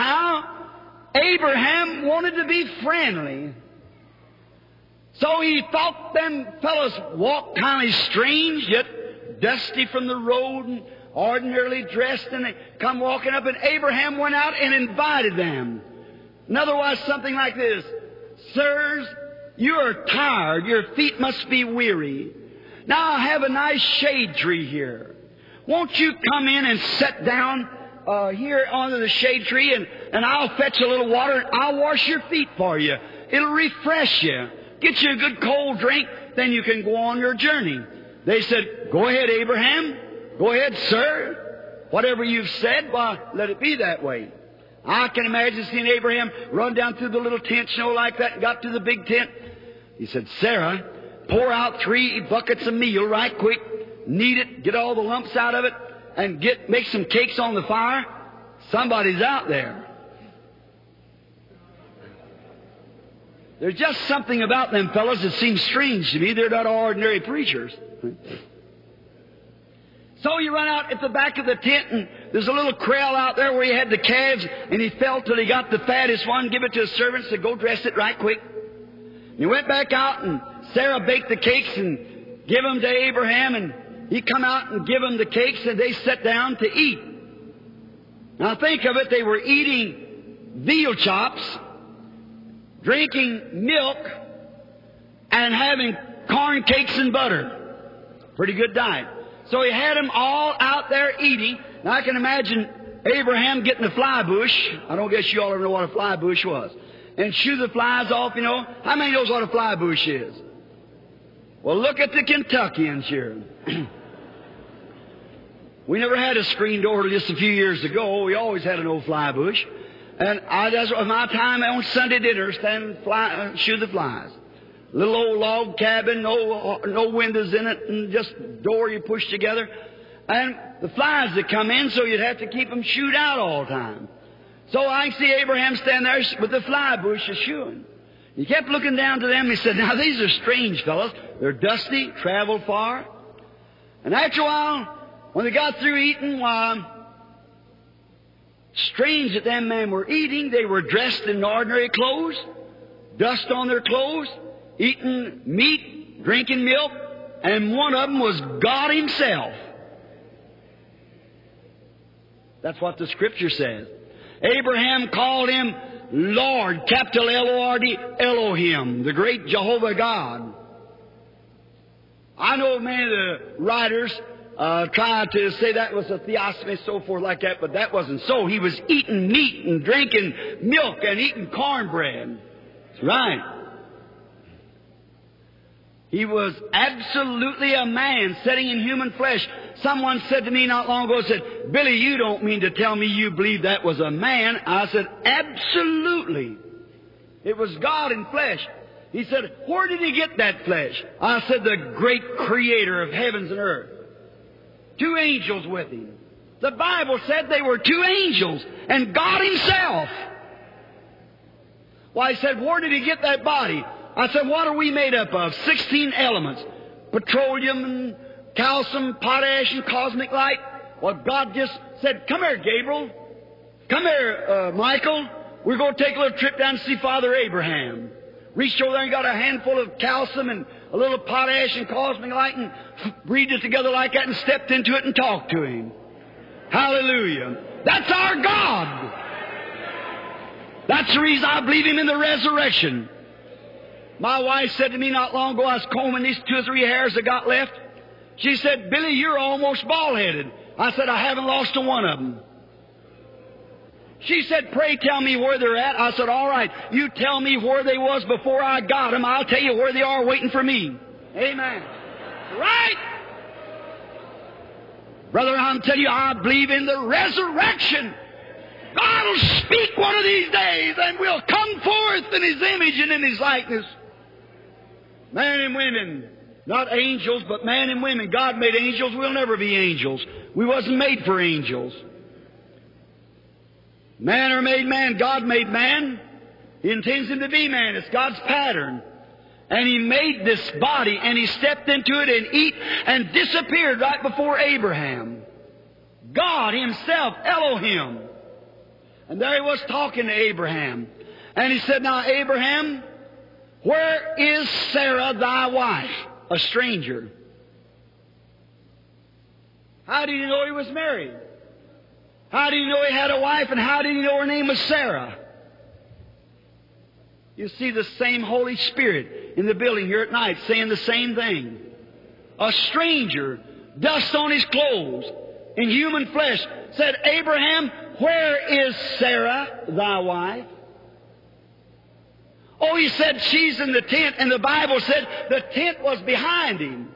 Abraham wanted to be friendly. So he thought them fellows walked kind of strange, yet dusty from the road and ordinarily dressed, and they come walking up, and Abraham went out and invited them. In other words, something like this Sirs, you are tired, your feet must be weary. Now I have a nice shade tree here. Won't you come in and sit down uh, here under the shade tree, and, and I'll fetch a little water, and I'll wash your feet for you. It'll refresh you. Get you a good cold drink, then you can go on your journey. They said, Go ahead, Abraham. Go ahead, sir. Whatever you've said, why, let it be that way. I can imagine seeing Abraham run down through the little tent, you know, like that, and got to the big tent. He said, Sarah, pour out three buckets of meal right quick, knead it, get all the lumps out of it, and get make some cakes on the fire. Somebody's out there. There's just something about them fellows that seems strange to me. They're not ordinary preachers. So you run out at the back of the tent, and there's a little corral out there where he had the calves, and he felt till he got the fattest one, give it to his servants, said, Go dress it right quick. And he went back out, and Sarah baked the cakes and give them to Abraham, and he come out and give them the cakes, and they sat down to eat. Now think of it, they were eating veal chops, drinking milk, and having corn cakes and butter. Pretty good diet. So he had them all out there eating. Now I can imagine Abraham getting a fly bush. I don't guess you all ever know what a fly bush was. And shoo the flies off, you know. How many knows what a fly bush is? Well, look at the Kentuckians here. we never had a screen door just a few years ago. We always had an old fly bush. And I, that's my time on Sunday dinner, stand fly, uh, shoo the flies. Little old log cabin, no, no windows in it, and just door you push together. And the flies that come in, so you'd have to keep them shooed out all the time. So I see Abraham stand there with the fly bush a shooing. He kept looking down to them. He said, Now these are strange fellows. They're dusty, traveled far. And after a while, when they got through eating, why, strange that them men were eating. They were dressed in ordinary clothes, dust on their clothes eating meat, drinking milk, and one of them was God Himself. That's what the Scripture says. Abraham called him Lord, capital L O R D, Elohim, the great Jehovah God. I know many of the writers uh, tried to say that was a theophany, so forth like that, but that wasn't so. He was eating meat and drinking milk and eating cornbread. That's right. He was absolutely a man sitting in human flesh. Someone said to me not long ago, said, Billy, you don't mean to tell me you believe that was a man. I said, absolutely. It was God in flesh. He said, where did he get that flesh? I said, the great creator of heavens and earth. Two angels with him. The Bible said they were two angels and God himself. Why, I said, where did he get that body? I said, what are we made up of? Sixteen elements. Petroleum and calcium, potash and cosmic light. Well, God just said, come here, Gabriel. Come here, uh, Michael. We're going to take a little trip down to see Father Abraham. Reached over there and got a handful of calcium and a little potash and cosmic light and breathed it together like that and stepped into it and talked to him. Hallelujah. That's our God. That's the reason I believe him in the resurrection. My wife said to me not long ago, I was combing these two or three hairs that got left. She said, Billy, you're almost bald headed. I said, I haven't lost a one of them. She said, pray tell me where they're at. I said, all right, you tell me where they was before I got them. I'll tell you where they are waiting for me. Amen. Right? Brother, I'm telling you, I believe in the resurrection. God will speak one of these days and we'll come forth in His image and in His likeness. Man and women. Not angels, but man and women. God made angels. We'll never be angels. We wasn't made for angels. Man or made man, God made man. He intends him to be man. It's God's pattern. And he made this body and he stepped into it and eat and disappeared right before Abraham. God himself, Elohim. And there he was talking to Abraham. And he said, Now, Abraham, where is Sarah thy wife? A stranger. How did he know he was married? How did he know he had a wife and how did he know her name was Sarah? You see the same Holy Spirit in the building here at night saying the same thing. A stranger, dust on his clothes, in human flesh, said, Abraham, where is Sarah, thy wife? Oh, he said she's in the tent, and the Bible said the tent was behind him.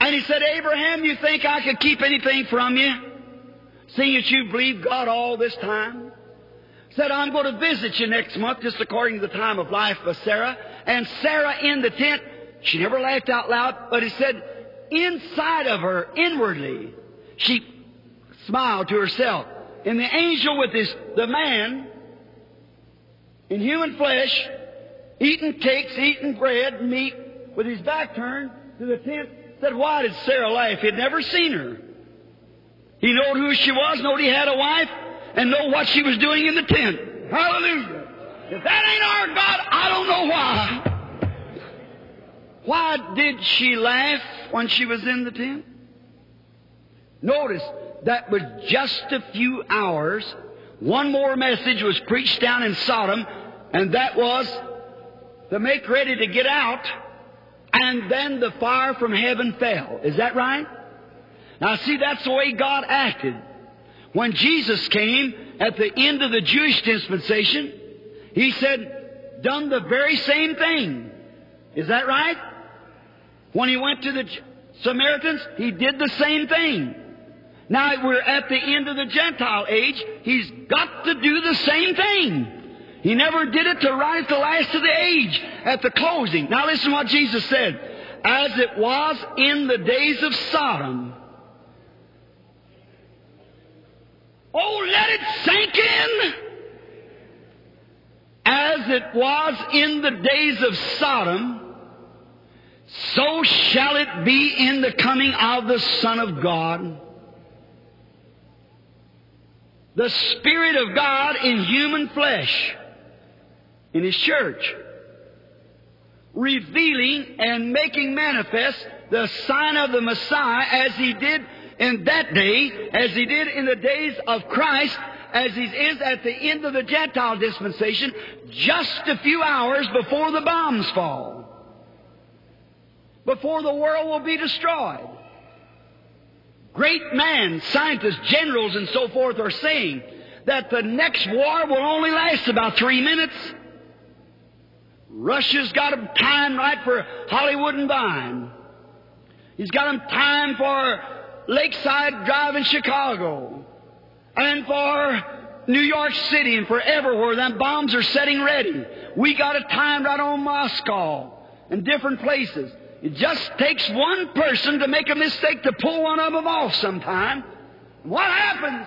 And he said, Abraham, you think I could keep anything from you? Seeing that you believed God all this time? Said, I'm going to visit you next month, just according to the time of life of Sarah. And Sarah in the tent, she never laughed out loud, but he said, inside of her, inwardly, she smiled to herself. And the angel with his, the man, in human flesh, eating cakes, eating bread, meat, with his back turned to the tent, said, Why did Sarah laugh? He'd never seen her. He knowed who she was, knowed he had a wife, and know what she was doing in the tent. Hallelujah. If that ain't our God, I don't know why. Why did she laugh when she was in the tent? Notice that was just a few hours. One more message was preached down in Sodom, and that was to make ready to get out, and then the fire from heaven fell. Is that right? Now see, that's the way God acted. When Jesus came at the end of the Jewish dispensation, He said, done the very same thing. Is that right? When He went to the Samaritans, He did the same thing. Now we're at the end of the Gentile age. He's got to do the same thing. He never did it to rise the last of the age, at the closing. Now listen what Jesus said. As it was in the days of Sodom. Oh, let it sink in. As it was in the days of Sodom, so shall it be in the coming of the Son of God. The Spirit of God in human flesh, in His church, revealing and making manifest the sign of the Messiah as He did in that day, as He did in the days of Christ, as He is at the end of the Gentile dispensation, just a few hours before the bombs fall, before the world will be destroyed. Great men, scientists, generals, and so forth are saying that the next war will only last about three minutes. Russia's got them time right for Hollywood and Vine. He's got them time for Lakeside Drive in Chicago. And for New York City and for everywhere them bombs are setting ready. We got a time right on Moscow and different places. It just takes one person to make a mistake to pull one of them off sometime. What happens?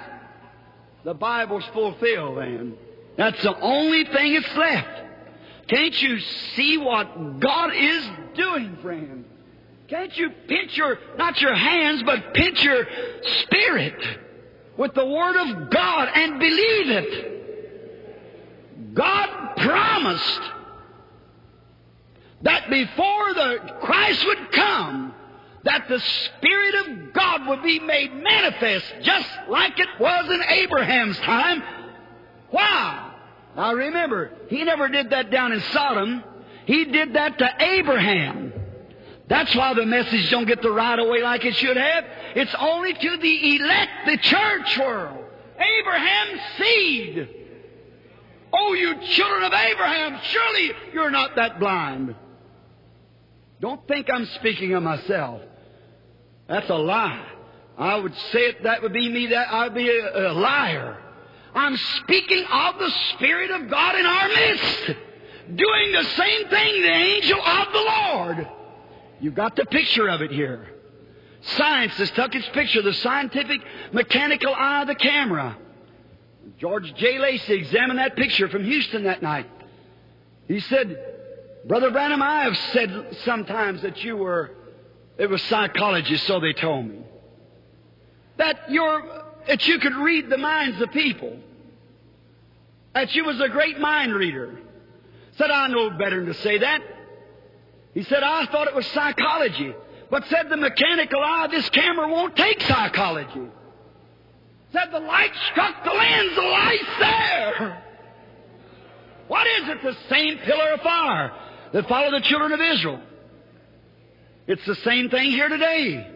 The Bible's fulfilled then. That's the only thing that's left. Can't you see what God is doing, friend? Can't you pinch your, not your hands, but pinch your spirit with the Word of God and believe it? God promised that before the Christ would come, that the Spirit of God would be made manifest just like it was in Abraham's time. Why? Now remember, he never did that down in Sodom. He did that to Abraham. That's why the message don't get the right away like it should have. It's only to the elect, the church world. Abraham's seed. Oh, you children of Abraham, surely you're not that blind. Don't think I'm speaking of myself. That's a lie. I would say it, that would be me, that I'd be a, a liar. I'm speaking of the Spirit of God in our midst, doing the same thing the angel of the Lord. You've got the picture of it here. Science has took its picture, the scientific, mechanical eye of the camera. George J. Lacy examined that picture from Houston that night. He said, Brother Branham, I have said sometimes that you were, it was psychologists, so they told me. That you're, that you could read the minds of people. That you was a great mind reader. Said, I know better than to say that. He said, I thought it was psychology. But said the mechanical eye this camera won't take psychology. Said the light struck the lens, the light's there. What is it? The same pillar of fire that followed the children of Israel. It's the same thing here today.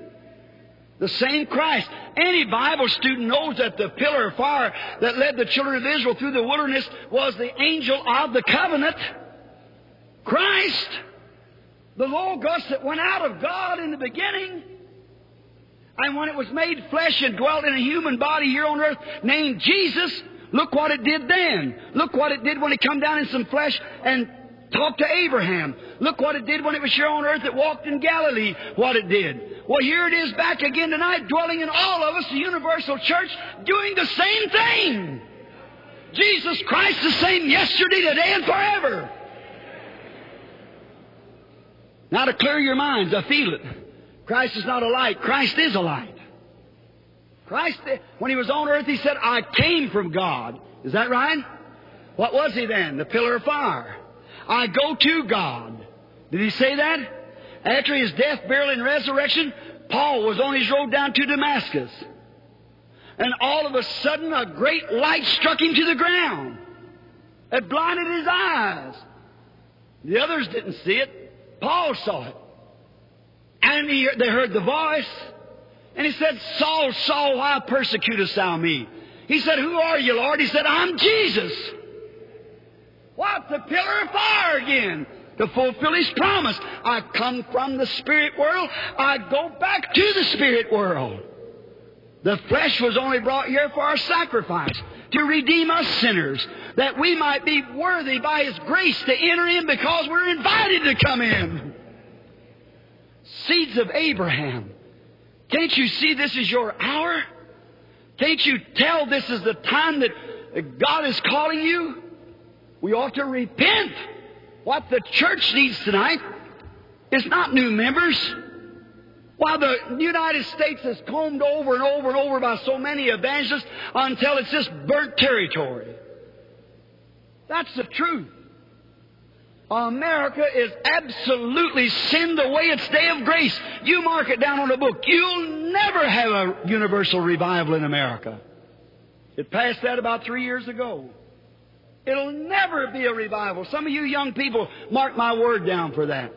The same Christ. Any Bible student knows that the pillar of fire that led the children of Israel through the wilderness was the angel of the covenant. Christ. The Logos that went out of God in the beginning. And when it was made flesh and dwelt in a human body here on earth named Jesus, look what it did then. Look what it did when it come down in some flesh and talked to Abraham. Look what it did when it was here on earth that walked in Galilee, what it did. Well, here it is back again tonight, dwelling in all of us, the universal church, doing the same thing. Jesus Christ the same yesterday, today, and forever. Now to clear your minds, I feel it. Christ is not a light. Christ is a light. Christ, when he was on earth, he said, I came from God. Is that right? What was he then? The pillar of fire. I go to God. Did he say that? After his death, burial, and resurrection, Paul was on his road down to Damascus. And all of a sudden, a great light struck him to the ground. It blinded his eyes. The others didn't see it. Paul saw it. And he, they heard the voice. And he said, Saul, Saul, why persecutest thou me? He said, Who are you, Lord? He said, I'm Jesus. What? The pillar of fire again. To fulfill his promise. I come from the spirit world. I go back to the spirit world. The flesh was only brought here for our sacrifice, to redeem us sinners, that we might be worthy by His grace to enter in because we're invited to come in. Seeds of Abraham. Can't you see this is your hour? Can't you tell this is the time that God is calling you? We ought to repent. What the church needs tonight is not new members. While the United States is combed over and over and over by so many evangelists until it's just burnt territory. That's the truth. America is absolutely sinned away its day of grace. You mark it down on a book. You'll never have a universal revival in America. It passed that about three years ago. It'll never be a revival. Some of you young people, mark my word down for that.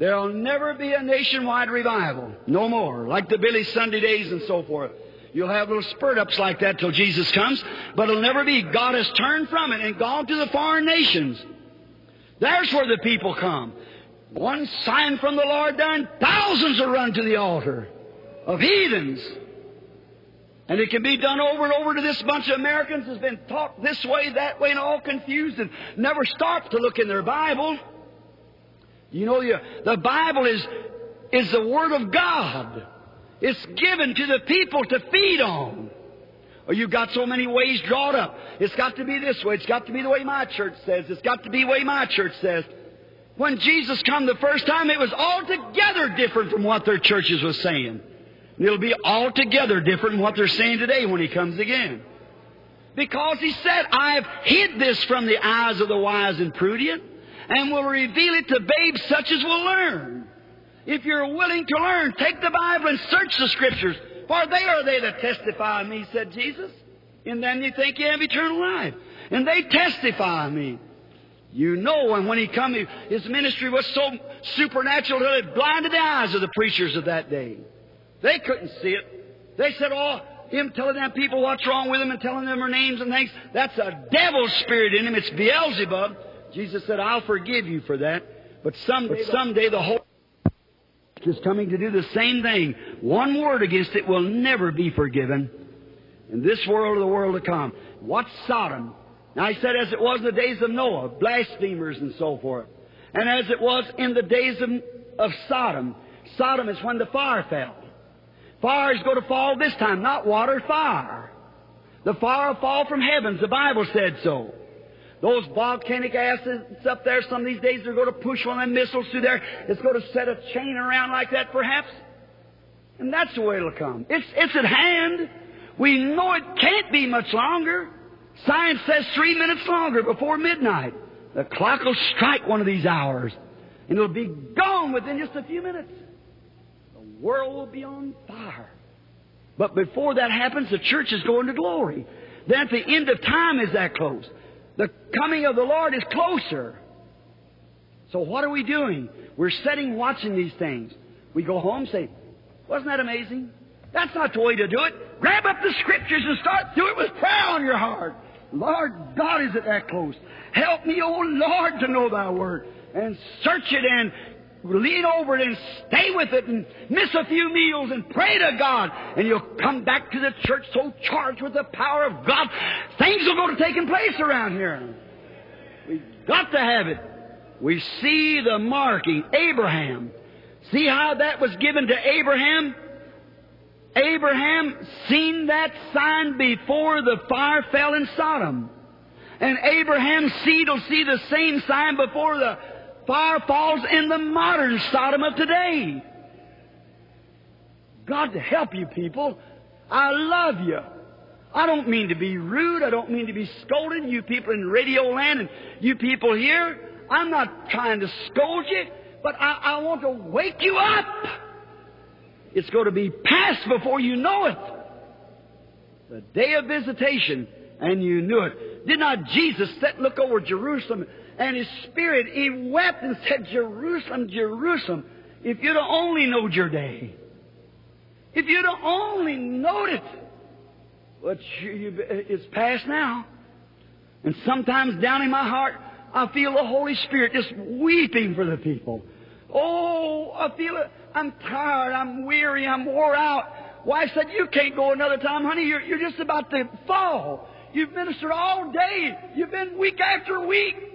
There'll never be a nationwide revival. No more. Like the Billy Sunday days and so forth. You'll have little spurt ups like that till Jesus comes, but it'll never be. God has turned from it and gone to the foreign nations. There's where the people come. One sign from the Lord done, thousands will run to the altar of heathens. And it can be done over and over to this bunch of Americans has been taught this way, that way, and all confused and never stop to look in their Bible. You know, the Bible is, is the Word of God. It's given to the people to feed on. Oh, or you've got so many ways drawn up. It's got to be this way. It's got to be the way my church says. It's got to be the way my church says. When Jesus come the first time, it was altogether different from what their churches was saying. And it'll be altogether different from what they're saying today when He comes again. Because He said, I've hid this from the eyes of the wise and prudent, and will reveal it to babes such as will learn. If you're willing to learn, take the Bible and search the Scriptures. For they are they that testify of me, said Jesus. And then you think you have eternal life. And they testify of me. You know, and when he come, his ministry was so supernatural that it blinded the eyes of the preachers of that day. They couldn't see it. They said, oh, him telling them people what's wrong with them and telling them their names and things, that's a devil spirit in him. It's Beelzebub. Jesus said, I'll forgive you for that. But someday, but someday the whole is coming to do the same thing. One word against it will never be forgiven in this world or the world to come. What's Sodom? Now he said, as it was in the days of Noah, blasphemers and so forth. And as it was in the days of, of Sodom, Sodom is when the fire fell. Fire is going to fall this time, not water, fire. The fire will fall from heavens. The Bible said so. Those volcanic acids up there, some of these days they're going to push one of them missiles through there. It's going to set a chain around like that perhaps. And that's the way it'll come. It's, it's at hand. We know it can't be much longer. Science says three minutes longer before midnight. The clock will strike one of these hours, and it'll be gone within just a few minutes. The world will be on fire. But before that happens, the church is going to glory. Then at the end of time is that close. The coming of the Lord is closer. So what are we doing? We're sitting watching these things. We go home and say, wasn't that amazing? That's not the way to do it. Grab up the scriptures and start do it with prayer on your heart. Lord God, is it that close? Help me, oh Lord, to know thy word. And search it and lean over it and stay with it and miss a few meals and pray to God. And you'll come back to the church so charged with the power of God. Things will go to taking place around here. We've got to have it. We see the marking. Abraham. See how that was given to Abraham? Abraham seen that sign before the fire fell in Sodom. And Abraham's seed will see the same sign before the fire falls in the modern Sodom of today. God to help you people. I love you. I don't mean to be rude. I don't mean to be scolding you people in radio land and you people here. I'm not trying to scold you, but I, I want to wake you up. It's going to be past before you know it. The day of visitation, and you knew it. Did not Jesus sit, look over Jerusalem, and his spirit, he wept and said, Jerusalem, Jerusalem, if you'd only knowed your day. If you'd only known it. But you, you, it's past now. And sometimes down in my heart, I feel the Holy Spirit just weeping for the people. Oh, I feel it. I'm tired. I'm weary. I'm wore out. Wife said, You can't go another time, honey. You're, you're just about to fall. You've ministered all day. You've been week after week.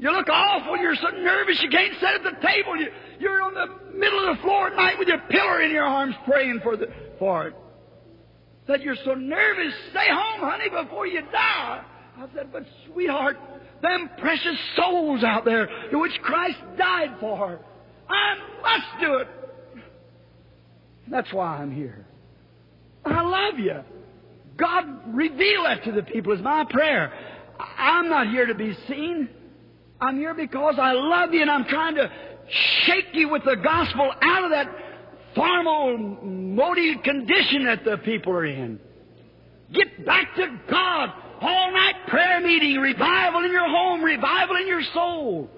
You look awful. You're so nervous you can't sit at the table. You, you're on the middle of the floor at night with your pillar in your arms praying for, the, for it. Said, You're so nervous. Stay home, honey, before you die. I said, But sweetheart, them precious souls out there which Christ died for. I must do it. That's why I'm here. I love you. God, reveal that to the people is my prayer. I'm not here to be seen. I'm here because I love you and I'm trying to shake you with the gospel out of that formal, moody condition that the people are in. Get back to God. All night prayer meeting, revival in your home, revival in your soul.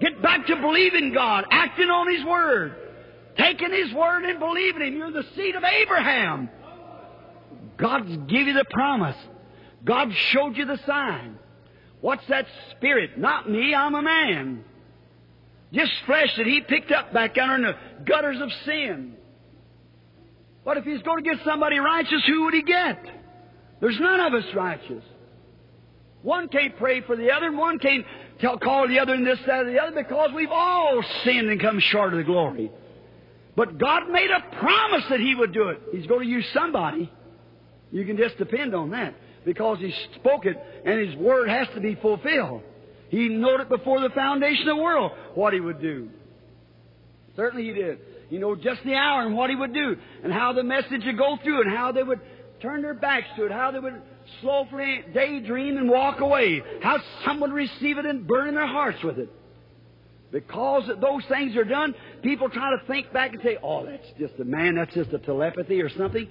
Get back to believing God, acting on His Word, taking His Word and believing Him. You're the seed of Abraham. God's give you the promise. God showed you the sign. What's that spirit? Not me, I'm a man. Just flesh that he picked up back under in the gutters of sin. But if he's going to get somebody righteous, who would he get? There's none of us righteous. One can't pray for the other, and one can't tell, call the other and this, that, or the other, because we've all sinned and come short of the glory. But God made a promise that He would do it. He's going to use somebody. You can just depend on that because He spoke it and His word has to be fulfilled. He knew it before the foundation of the world what He would do. Certainly He did. He knew just the hour and what He would do and how the message would go through and how they would turn their backs to it, how they would slowly daydream and walk away, how some would receive it and burn in their hearts with it. Because those things are done, people try to think back and say, oh, that's just a man, that's just a telepathy or something.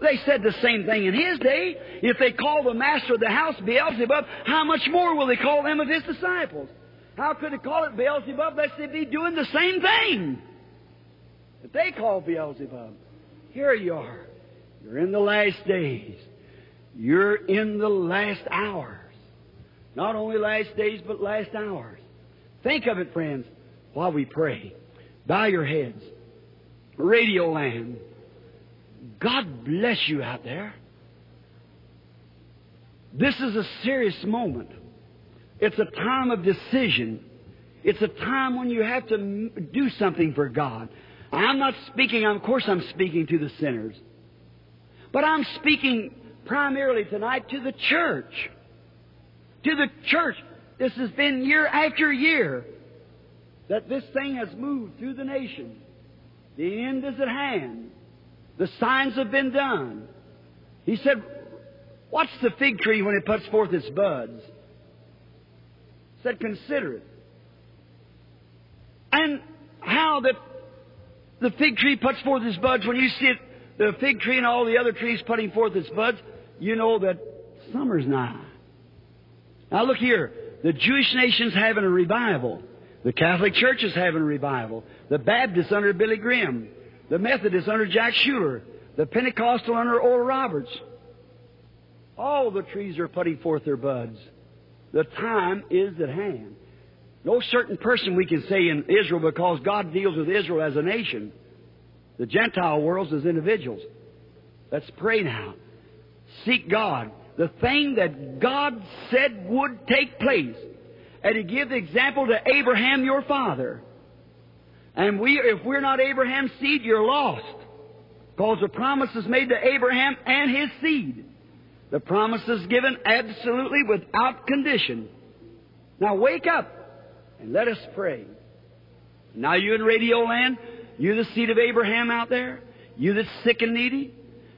They said the same thing in his day. If they call the master of the house Beelzebub, how much more will they call them of his disciples? How could they call it Beelzebub unless they be doing the same thing that they call Beelzebub? Here you are. You're in the last days. You're in the last hours. Not only last days, but last hours. Think of it, friends, while we pray. Bow your heads. Radio land. God bless you out there. This is a serious moment. It's a time of decision. It's a time when you have to do something for God. I'm not speaking, of course, I'm speaking to the sinners. But I'm speaking primarily tonight to the church. To the church. This has been year after year that this thing has moved through the nation. The end is at hand. The signs have been done. He said, What's the fig tree when it puts forth its buds? He said, Consider it. And how that the fig tree puts forth its buds, when you see it, the fig tree and all the other trees putting forth its buds, you know that summer's nigh. Now look here. The Jewish nation's having a revival. The Catholic Church is having a revival. The Baptists under Billy Graham. The Methodists under Jack Shuler. The Pentecostal under Oral Roberts. All the trees are putting forth their buds. The time is at hand. No certain person we can say in Israel because God deals with Israel as a nation. The Gentile worlds as individuals. Let's pray now. Seek God. The thing that God said would take place. And He gave the example to Abraham, your father. And we, if we're not Abraham's seed, you're lost. Because the promise is made to Abraham and his seed. The promise is given absolutely without condition. Now wake up and let us pray. Now you in radio land, you the seed of Abraham out there, you that's sick and needy,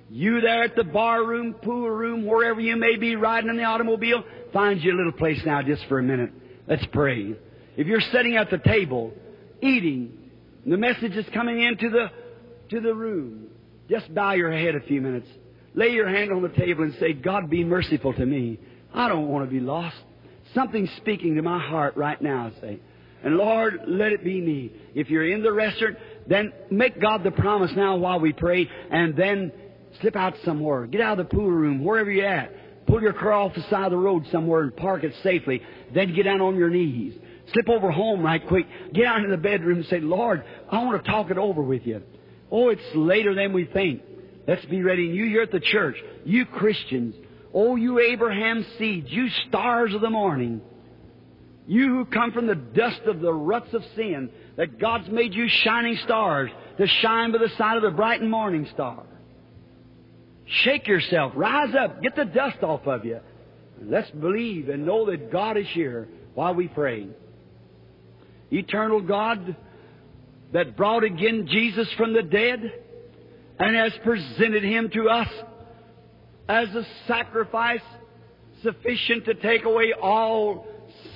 you there at the bar room, pool room, wherever you may be riding in the automobile, find you a little place now just for a minute. Let's pray. If you're sitting at the table, eating, the message is coming into the, to the room, just bow your head a few minutes. Lay your hand on the table and say, God be merciful to me. I don't want to be lost. Something's speaking to my heart right now, say. And Lord, let it be me. If you're in the restaurant, then make God the promise now while we pray, and then slip out somewhere. Get out of the pool room, wherever you're at. Pull your car off the side of the road somewhere and park it safely. Then get down on your knees. Slip over home right quick. Get out in the bedroom and say, Lord, I want to talk it over with you. Oh, it's later than we think. Let's be ready. And you here at the church, you Christians, oh, you Abraham seeds, you stars of the morning, you who come from the dust of the ruts of sin, that God's made you shining stars to shine by the side of the bright and morning star. Shake yourself, rise up, get the dust off of you. Let's believe and know that God is here while we pray. Eternal God that brought again Jesus from the dead and has presented him to us as a sacrifice sufficient to take away all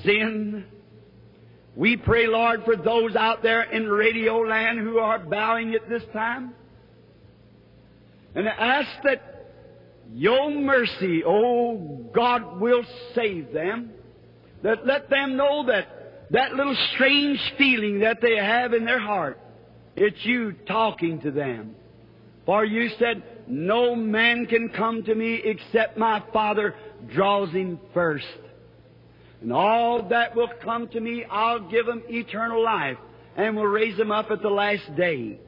sin. We pray, Lord, for those out there in radio land who are bowing at this time. And ask that your mercy, oh God, will save them. That let them know that that little strange feeling that they have in their heart, it's you talking to them. For you said, No man can come to me except my Father draws him first. And all that will come to me, I'll give them eternal life and will raise them up at the last day.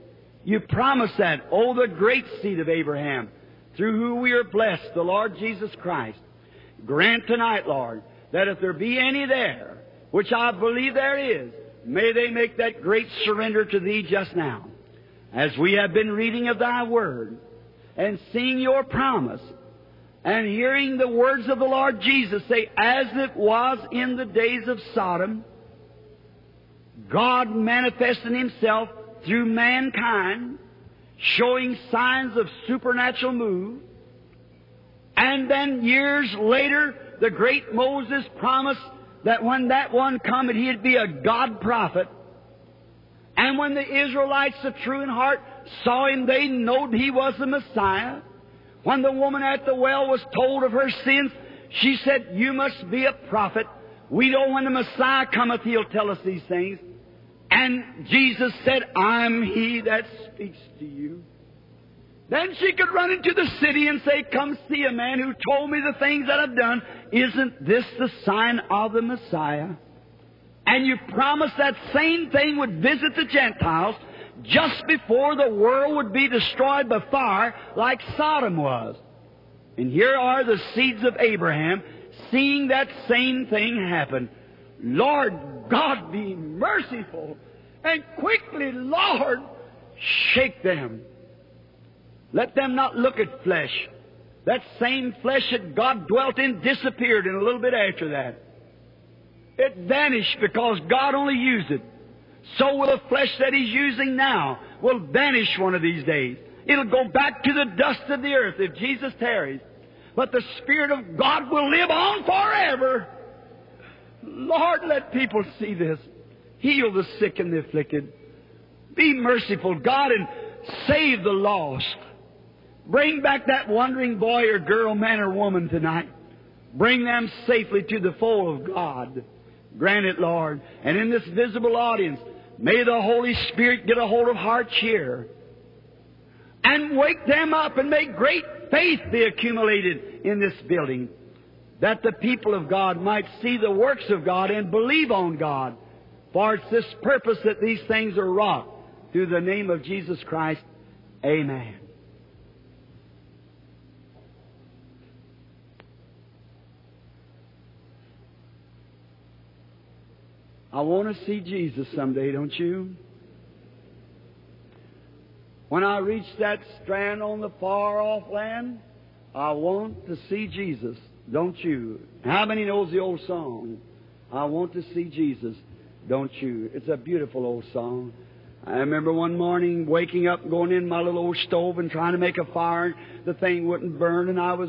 You promised that, oh, the great seed of Abraham, through who we are blessed, the Lord Jesus Christ. Grant tonight, Lord, that if there be any there, which I believe there is, may they make that great surrender to Thee just now as we have been reading of Thy Word and seeing Your promise and hearing the words of the Lord Jesus say, as it was in the days of Sodom, God manifested Himself through mankind, showing signs of supernatural move. And then years later, the great Moses promised that when that one cometh, he'd be a God prophet. And when the Israelites of true in heart saw him, they knowed he was the Messiah. When the woman at the well was told of her sins, she said, You must be a prophet. We know when the Messiah cometh, he'll tell us these things. And Jesus said, I'm he that speaks to you. Then she could run into the city and say, Come see a man who told me the things that I've done. Isn't this the sign of the Messiah? And you promised that same thing would visit the Gentiles just before the world would be destroyed by fire like Sodom was. And here are the seeds of Abraham seeing that same thing happen. Lord God, be merciful and quickly, Lord, shake them. Let them not look at flesh. That same flesh that God dwelt in disappeared in a little bit after that. It vanished because God only used it. So will the flesh that He's using now will vanish one of these days. It'll go back to the dust of the earth if Jesus tarries. But the Spirit of God will live on forever. Lord, let people see this. Heal the sick and the afflicted. Be merciful, God, and save the lost. Bring back that wandering boy or girl, man or woman tonight. Bring them safely to the fold of God. Grant it, Lord. And in this visible audience, may the Holy Spirit get a hold of hearts here and wake them up and make great faith be accumulated in this building that the people of God might see the works of God and believe on God. For it's this purpose that these things are wrought. Through the name of Jesus Christ, Amen. I want to see Jesus someday, don't you? When I reach that strand on the far off land, I want to see Jesus, don't you? How many knows the old song? I want to see Jesus, don't you? It's a beautiful old song. I remember one morning waking up, going in my little old stove and trying to make a fire. The thing wouldn't burn, and I was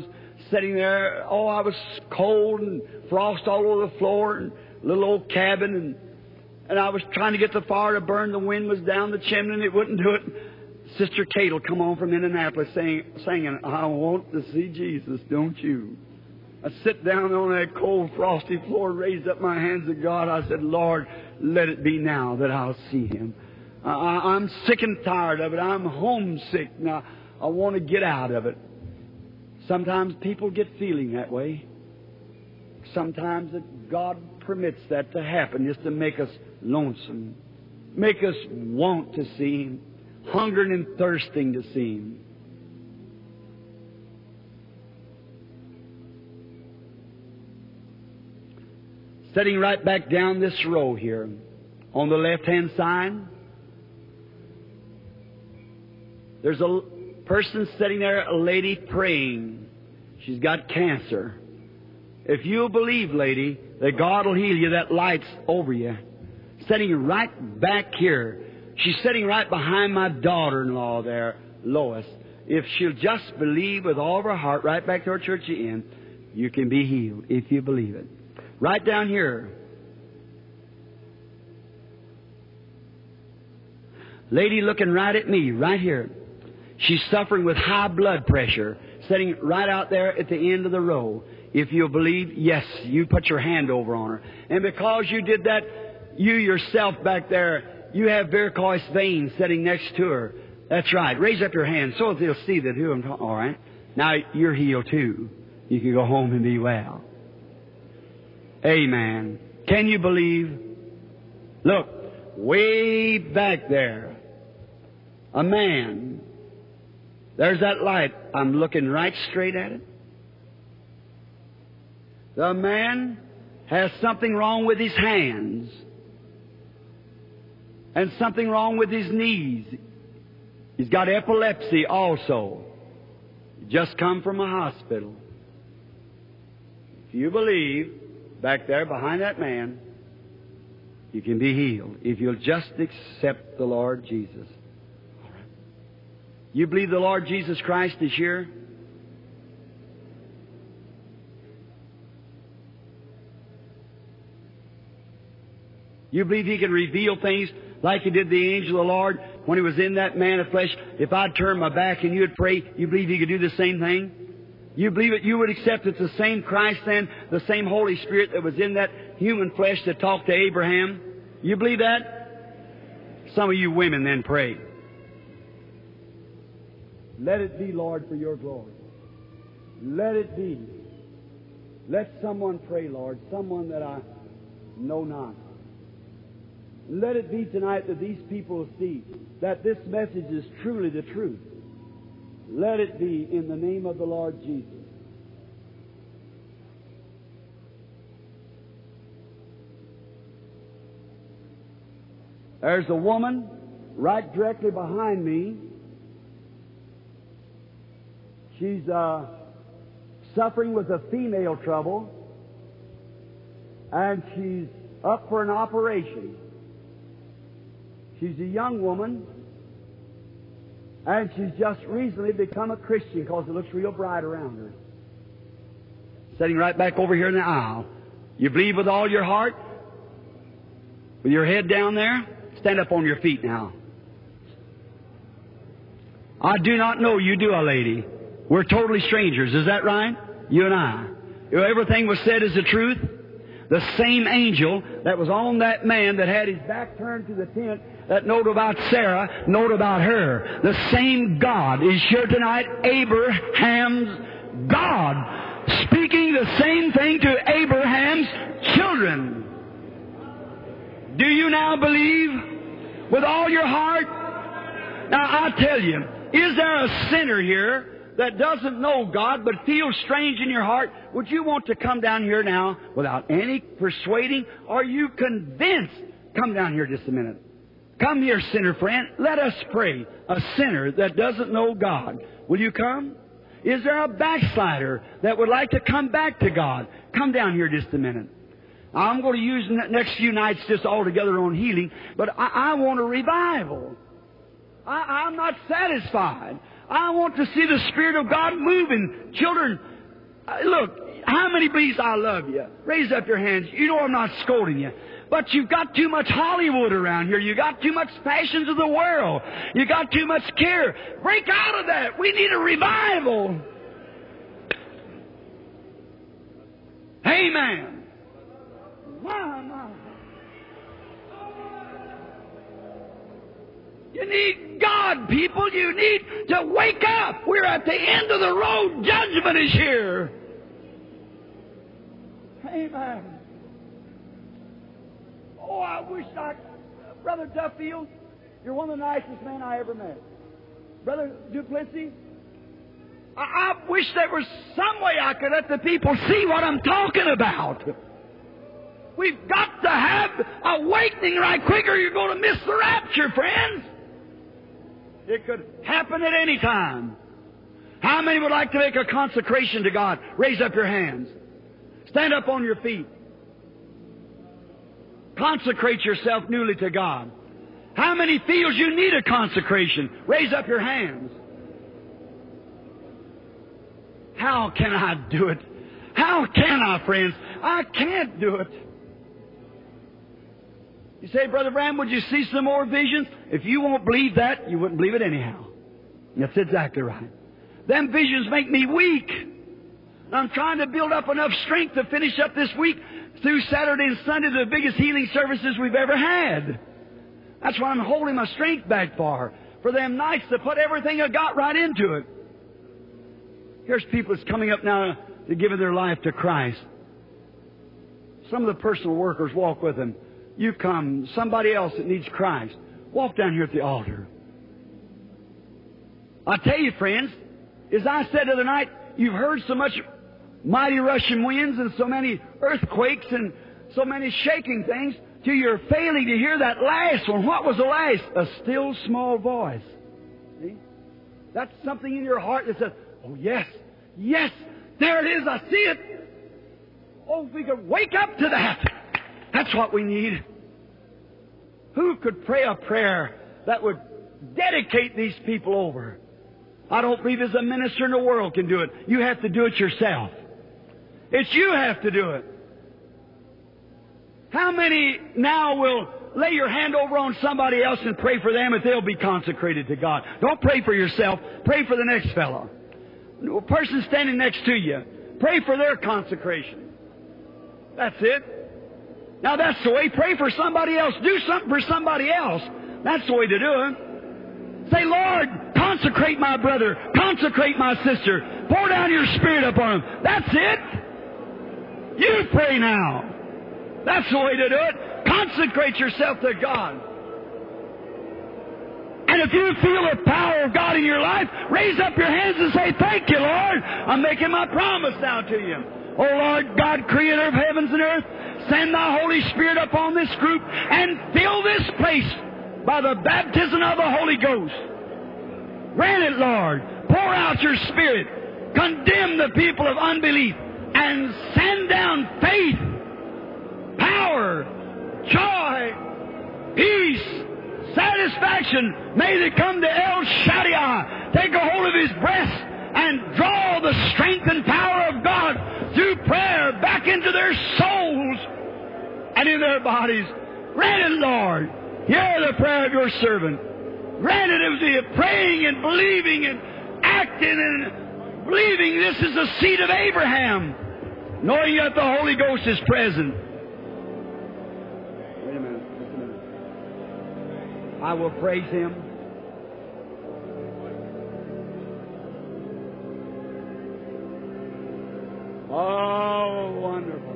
sitting there. Oh, I was cold and frost all over the floor, and little old cabin, and and I was trying to get the fire to burn. The wind was down the chimney, and it wouldn't do it. Sister Kate will come on from Indianapolis saying, singing, I want to see Jesus, don't you? I sit down on that cold, frosty floor, raised up my hands to God. I said, Lord, let it be now that I'll see Him. I, am sick and tired of it. I'm homesick. Now, I want to get out of it. Sometimes people get feeling that way. Sometimes that God permits that to happen is to make us lonesome, make us want to see Him hungering and thirsting to see Him. Sitting right back down this row here, on the left hand side, there's a person sitting there, a lady praying. She's got cancer. If you believe, lady, that God will heal you, that light's over you. Sitting right back here, She's sitting right behind my daughter-in-law there, Loyce. If she'll just believe with all her heart, right back to our church in, you can be healed if you believe it. Right down here. Lady looking right at me, right here. She's suffering with high blood pressure, sitting right out there at the end of the row. If you'll believe, yes, you put your hand over on her. And because you did that, you yourself back there you have varicose veins sitting next to her. That's right. Raise up your hand so they'll see that who I'm talking. All right. Now you're healed too. You can go home and be well. Amen. Can you believe? Look, way back there, a man. There's that light. I'm looking right straight at it. The man has something wrong with his hands and something wrong with his knees. He's got epilepsy also. Just come from a hospital. If you believe, back there behind that man, you can be healed if you'll just accept the Lord Jesus. You believe the Lord Jesus Christ is here? You believe He can reveal things like He did the angel of the Lord when He was in that man of flesh. If I'd turn my back and you'd pray, you believe He could do the same thing? You believe it? You would accept it's the same Christ then, the same Holy Spirit that was in that human flesh that talked to Abraham? You believe that? Some of you women then pray. Let it be, Lord, for your glory. Let it be. Let someone pray, Lord, someone that I know not. Let it be tonight that these people see that this message is truly the truth. Let it be in the name of the Lord Jesus. There's a woman right directly behind me. She's uh, suffering with a female trouble, and she's up for an operation. She's a young woman, and she's just recently become a Christian because it looks real bright around her. Sitting right back over here in the aisle. You believe with all your heart? With your head down there? Stand up on your feet now. I do not know you, do a lady? We're totally strangers, is that right? You and I. Everything was said is the truth. The same angel that was on that man that had his back turned to the tent that note about Sarah, note about her. The same God is here tonight, Abraham's God, speaking the same thing to Abraham's children. Do you now believe with all your heart? Now I tell you, is there a sinner here that doesn't know God but feels strange in your heart, would you want to come down here now without any persuading? Are you convinced? Come down here just a minute. Come here, sinner friend. Let us pray. A sinner that doesn't know God. Will you come? Is there a backslider that would like to come back to God? Come down here just a minute. I'm going to use the next few nights just all together on healing, but I, I want a revival. I, I'm not satisfied. I want to see the Spirit of God moving. Children, uh, look, how many believes I love you? Raise up your hands. You know I'm not scolding you. But you've got too much Hollywood around here. You got too much passions of the world. You got too much care. Break out of that. We need a revival. Amen. My, You need God, people. You need to wake up. We're at the end of the road. Judgment is here. Amen. Oh, I wish I. Brother Duffield, you're one of the nicest men I ever met. Brother du Plessis, I, I wish there was some way I could let the people see what I'm talking about. We've got to have awakening right quick or you're going to miss the rapture, friends. It could happen at any time. How many would like to make a consecration to God? Raise up your hands. Stand up on your feet. Consecrate yourself newly to God. How many feels you need a consecration? Raise up your hands. How can I do it? How can I, friends? I can't do it. You say, Brother Branham, would you see some more visions? If you won't believe that, you wouldn't believe it anyhow. That's exactly right. Them visions make me weak. I'm trying to build up enough strength to finish up this week through Saturday and Sunday, the biggest healing services we've ever had. That's why I'm holding my strength back for. For them nights to put everything I got right into it. Here's people that's coming up now to give their life to Christ. Some of the personal workers walk with them. You come, somebody else that needs Christ. Walk down here at the altar. I tell you, friends, as I said the other night, you've heard so much mighty rushing winds and so many earthquakes and so many shaking things till you're failing to hear that last one. What was the last? A still small voice. See? That's something in your heart that says, Oh, yes, yes, there it is, I see it. Oh, if we could wake up to that. That's what we need. Who could pray a prayer that would dedicate these people over? I don't believe as a minister in the world can do it. You have to do it yourself. It's you have to do it. How many now will lay your hand over on somebody else and pray for them if they'll be consecrated to God? Don't pray for yourself. Pray for the next fellow. A person standing next to you. Pray for their consecration. That's it. Now that's the way. Pray for somebody else. Do something for somebody else. That's the way to do it. Say, Lord, consecrate my brother. Consecrate my sister. Pour down your spirit upon them. That's it. You pray now. That's the way to do it. Consecrate yourself to God. And if you feel the power of God in your life, raise up your hands and say, Thank you, Lord. I'm making my promise now to you. Oh Lord God, creator of heavens and earth, send thy Holy Spirit upon this group and fill this place by the baptism of the Holy Ghost. Grant it, Lord. Pour out your Spirit. condemn the people of unbelief and send down faith, power, joy, peace, satisfaction. May they come to El Shaddai, take a hold of his breast, and draw the strength and power of God through prayer back into their souls and in their bodies. Grant it, Lord. Hear the prayer of your servant. Grant it as we praying and believing and acting and believing this is the seed of Abraham, knowing that the Holy Ghost is present. Wait a minute. Just a minute. I will praise Him. Oh, wonderful.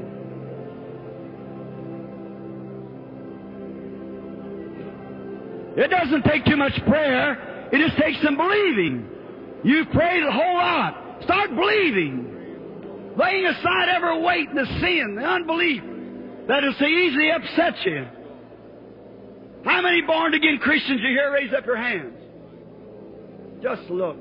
It doesn't take too much prayer. It just takes some believing. You've prayed a whole lot. Start believing. Laying aside every weight and the sin, the unbelief that is so easily upsets you. How many born again Christians you hear raise up your hands? Just look.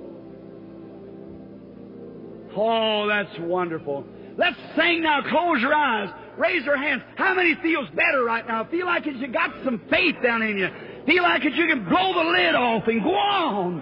Oh, that's wonderful. Let's sing now. Close your eyes. Raise your hands. How many feels better right now? Feel like you got some faith down in you. Feel like that you can blow the lid off and go on.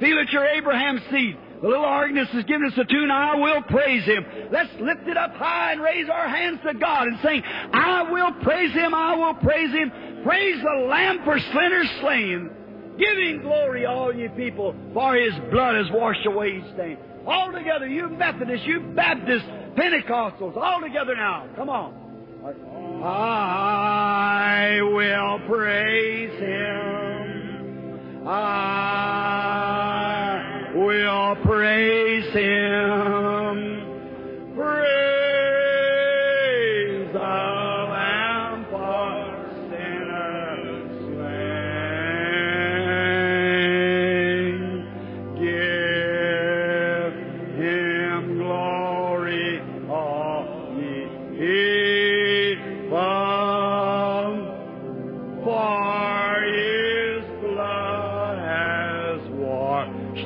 Feel that you're Abraham's seed. The little organist has given us a tune, I will praise him. Let's lift it up high and raise our hands to God and sing, I will praise him, I will praise him. Praise the Lamb for sinners slain. Give him glory, all ye people, for his blood has washed away his stain. All together, you Methodists, you Baptists, Pentecostals, all together now. Come on. I will praise him. I will praise him.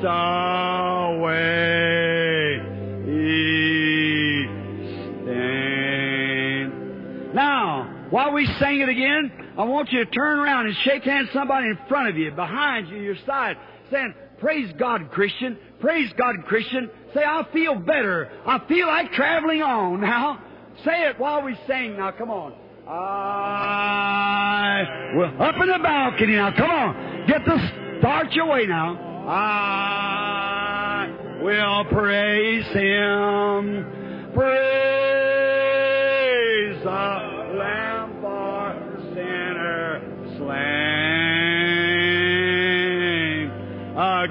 Washed away. Now, while we sing it again, I want you to turn around and shake hands somebody in front of you, behind you, your side, saying, Praise God, Christian. Praise God, Christian. Say, I feel better. I feel like traveling on now. Say it while we sing now. Come on. I will up in the balcony now. Come on. Get the start your way now. I will praise Him. Praise the Lamb for sinner slain. I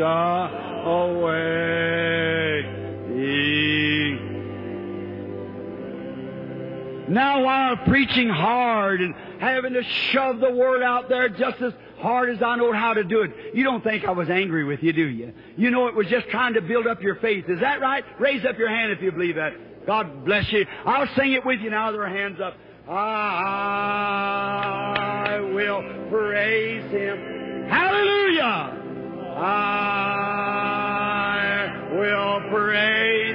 away. Now, while preaching hard and having to shove the word out there just as hard as I know how to do it, you don't think I was angry with you, do you? You know it was just trying to build up your faith. Is that right? Raise up your hand if you believe that. God bless you. I'll sing it with you now with our hands up. I will praise Him. Hallelujah! I will praise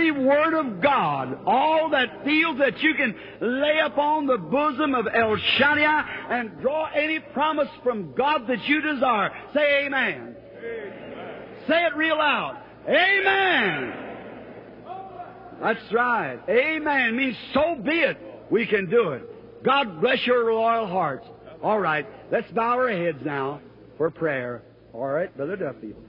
every word of God, all that feel that you can lay upon the bosom of El Shaddai and draw any promise from God that you desire, say amen. Say it real loud. Amen. That's right. Amen means so be it. We can do it. God bless your loyal hearts. All right, let's bow our heads now for prayer. All right, Brother Duffield.